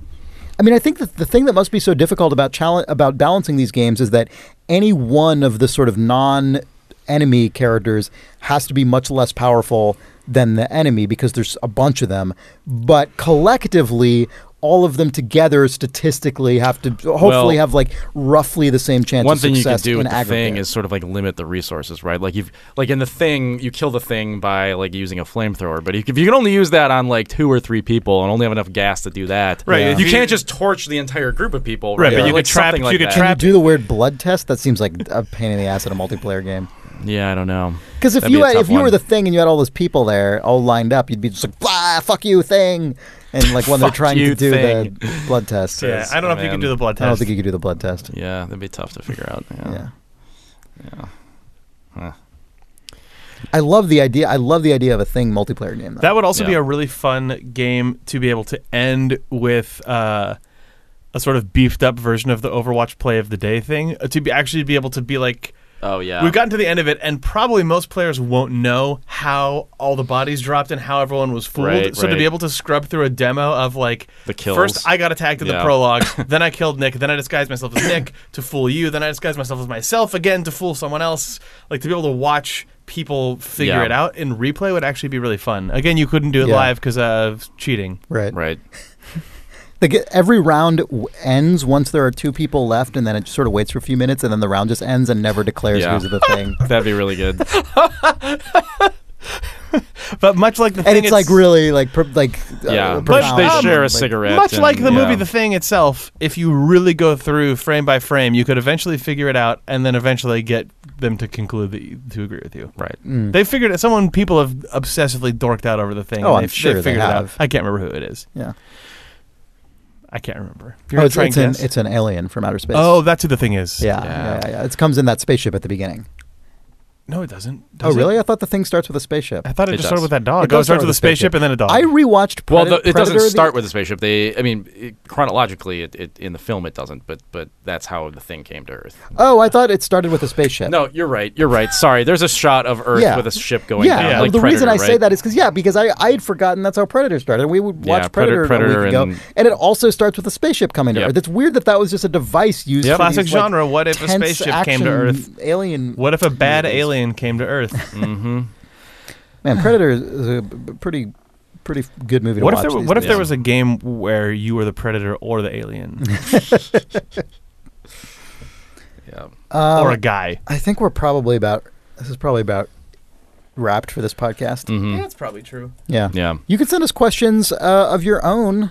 I mean, I think that the thing that must be so difficult about challenge about balancing these games is that any one of the sort of non-enemy characters has to be much less powerful than the enemy because there's a bunch of them. But collectively, all of them together statistically have to hopefully Well, have like roughly the same chance One of thing you can do in with the aggregate. thing is sort of like limit the resources, right? Like you've like in the thing, you kill the thing by like using a flamethrower, but if you can only use that on like two or three people and only have enough gas to do that, Right, Yeah. You you- can't just torch the entire group of people, Right, right? but you Like could trap- something you like could that. Can you trap- do the weird blood test? That seems like a pain in the ass in a multiplayer game. Yeah, I don't know. Because if That'd you be had, tough if you were the thing and you had all those people there all lined up, you'd be just like, "Blah, fuck you, thing," and like when they're Fuck trying to do thing. the blood test. Yeah, I don't know if you man. can do the blood test. I don't think you could do the blood test. Yeah, that'd be tough to figure out. Yeah. Yeah. Yeah. Huh. I love the idea. I love the idea of a thing multiplayer game. Though. That would also be Yeah. a really fun game to be able to end with uh, a sort of beefed up version of the Overwatch play of the day thing. Uh, to be actually be able to be like, Oh yeah. we've gotten to the end of it, and probably most players won't know how all the bodies dropped and how everyone was fooled. Right, so to be able to scrub through a demo of like The kills. First, I got attacked in the prologue. then I killed Nick. Then I disguised myself as Nick to fool you. Then I disguised myself as myself again to fool someone else. Like to be able to watch people figure Yeah. it out in replay would actually be really fun. Again, you couldn't do it Yeah. live because of cheating. right. right. The, every round ends once there are two people left, and then it sort of waits for a few minutes, and then the round just ends and never declares Yeah. who's the thing. That'd be really good. But much like the and thing, it's like really like pr- like uh, yeah. But profound. they share a Like, cigarette. Much and- like the movie. The Thing itself, if you really go through frame by frame, you could eventually figure it out, and then eventually get them to conclude that you, to agree with you. Right. Mm. They figured it. Someone people have obsessively dorked out over the thing. Oh, and I'm they've- sure they've they figured it out. have. I can't remember who it is. Yeah. I can't remember. Oh, it's, it's an it's an alien from outer space. Oh, that's who the thing is. Yeah. yeah, yeah, yeah. It comes in that spaceship at the beginning. No, it doesn't. oh, Does it? really? I thought the thing starts with a spaceship. I thought it, It just started with that dog. It Oh, does it starts start with a spaceship and then a dog. I rewatched. Well, the, it Predator doesn't the- start with a spaceship. They, I mean, it, chronologically, it, it, in the film it doesn't, but but that's how the thing came to Earth. Oh, I thought it started with a spaceship. No, you're right. You're right. Sorry. There's a shot of Earth Yeah. with a ship going yeah, down. Yeah. Like the reason I Predator, say that is because yeah, because I I had forgotten that's how Predator started. We would watch Yeah, Predator, Predator- a Predator week ago, and- and it also starts with a spaceship coming to Yep. Earth. It's weird that that was just a device used. Yep. Classic these, genre. What if a spaceship came to Earth? Alien. What if a bad movies. Alien came to Earth? Mm-hmm. Man, Predator is a pretty pretty good movie to what if watch. there? these What if there was a game where you were the predator or the alien Yeah. Um, or a guy? I think we're probably about. This is probably about wrapped for this podcast. hmm that's probably true. Yeah. Yeah. You can send us questions uh, of your own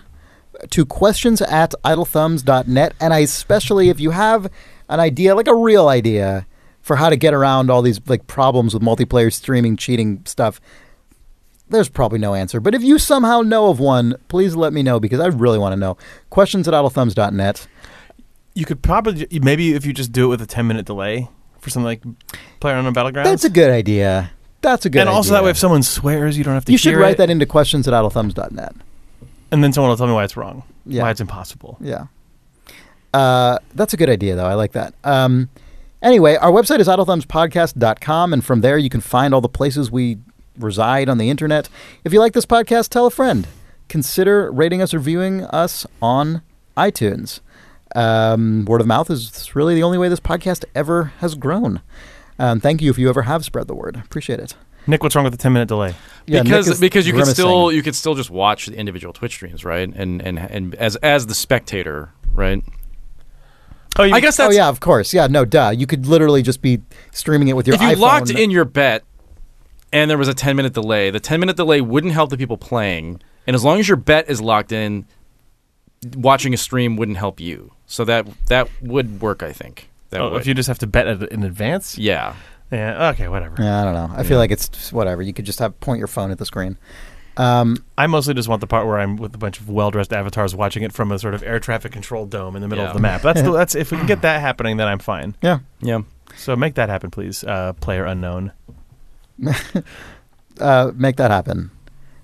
to questions at idlethumbs.net. And I especially, if you have an idea, like a real idea, for how to get around all these like problems with multiplayer streaming, cheating stuff, there's probably no answer. But if you somehow know of one, please let me know because I really want to know. Questions at idlethumbs.net. You could probably maybe if you just do it with a ten minute delay for something like Player on a battleground. That's a good idea. That's a good and also that way, if someone swears, you don't have to. you should write it, that into questions at idlethumbs.net. and then someone will tell me why it's wrong. Yeah. Why it's impossible. Yeah. Uh, that's a good idea, though. I like that. Um, anyway, our website is idlethumbspodcast.com, and from there you can find all the places we reside on the internet. If you like this podcast, tell a friend. Consider rating us or viewing us on iTunes. Um, word of mouth is really the only way this podcast ever has grown. Um, thank you if you ever have spread the word. Appreciate it. Nick, what's wrong with the ten minute delay? Yeah, because because you could grimacing. still you could still just watch the individual Twitch streams, right? And and and as as the spectator, right? Oh, you, I guess Oh yeah, of course. Yeah, no, duh. You could literally just be streaming it with your if you iPhone. locked in your bet and there was a 10 minute delay, the 10 minute delay wouldn't help the people playing. And as long as your bet is locked in, watching a stream wouldn't help you. So that that would work, I think. That Oh, would. if you just have to bet it in advance. yeah. Yeah. Okay. Whatever. Yeah, I don't know. I feel like it's just whatever. You could just have point your phone at the screen. Um, I mostly just want the part where I'm with a bunch of well dressed avatars watching it from a sort of air traffic control dome in the middle Yeah. of the map. That's the, that's if we can get that happening, then I'm fine. yeah. Yeah. So make that happen, please, uh, player unknown. uh, make that happen.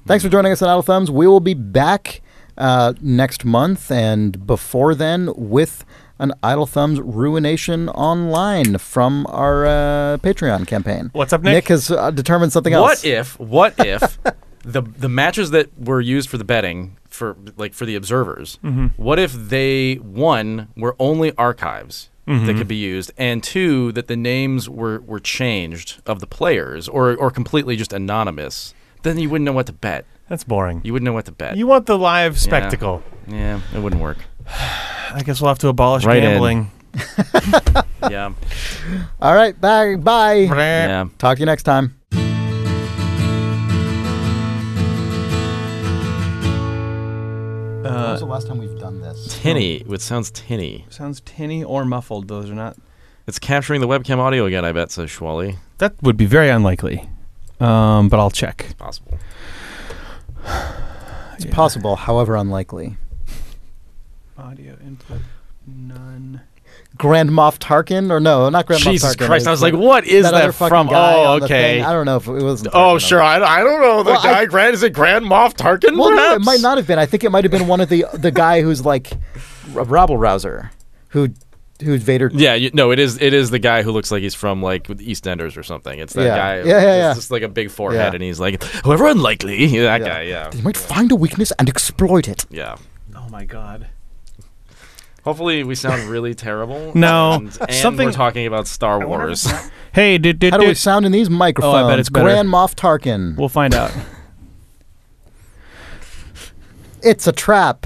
Thanks for joining us on Idle Thumbs. We will be back uh, next month and before then with an Idle Thumbs Ruination Online from our uh, Patreon campaign. What's up, Nick? Nick has uh, determined something else. What if what if the the matches that were used for the betting for like for the observers, Mhm. what if they one were only archives that Mhm. could be used, and two that the names were were changed of the players or or completely just anonymous? Then you wouldn't know what to bet. That's boring. You wouldn't know what to bet. You want the live spectacle. yeah, it wouldn't work. I guess we'll have to abolish Right gambling. yeah, All right, bye. Bye. yeah. Talk to you next time. When Uh, was the last time we've done this? Tinny. It sounds tinny. sounds tinny or muffled. Those are not. It's capturing the webcam audio again. I bet says Schwally. That would be very unlikely. Um, but I'll check. Possible. It's possible, however unlikely. Audio input none. Grand Moff Tarkin, or no, not Grand Moff Tarkin. Jesus Christ! I was like, what is that, that, from? guy Oh, okay. I don't know if it was. Oh, sure. I, I don't know the Well, I- guy. Grand is it Grand Moff Tarkin? Well, no, it might not have been. I think it might have been one of the the guy who's like a rabble rouser, who who's Vader. Yeah, you, no, it is. It is the guy who looks like he's from like EastEnders or something. It's that Yeah. guy. Yeah, yeah, yeah. Just like a big forehead, Yeah. and he's like, however unlikely. That Yeah. guy. Yeah, He might find a weakness and exploit it. yeah. Oh my god. Hopefully, we sound really terrible. No, and, and something- we're talking about Star Wars. Hey, did did, How do we did sound in these oh, microphones? it's better. Grand Moff Tarkin. we'll find out. It's a trap.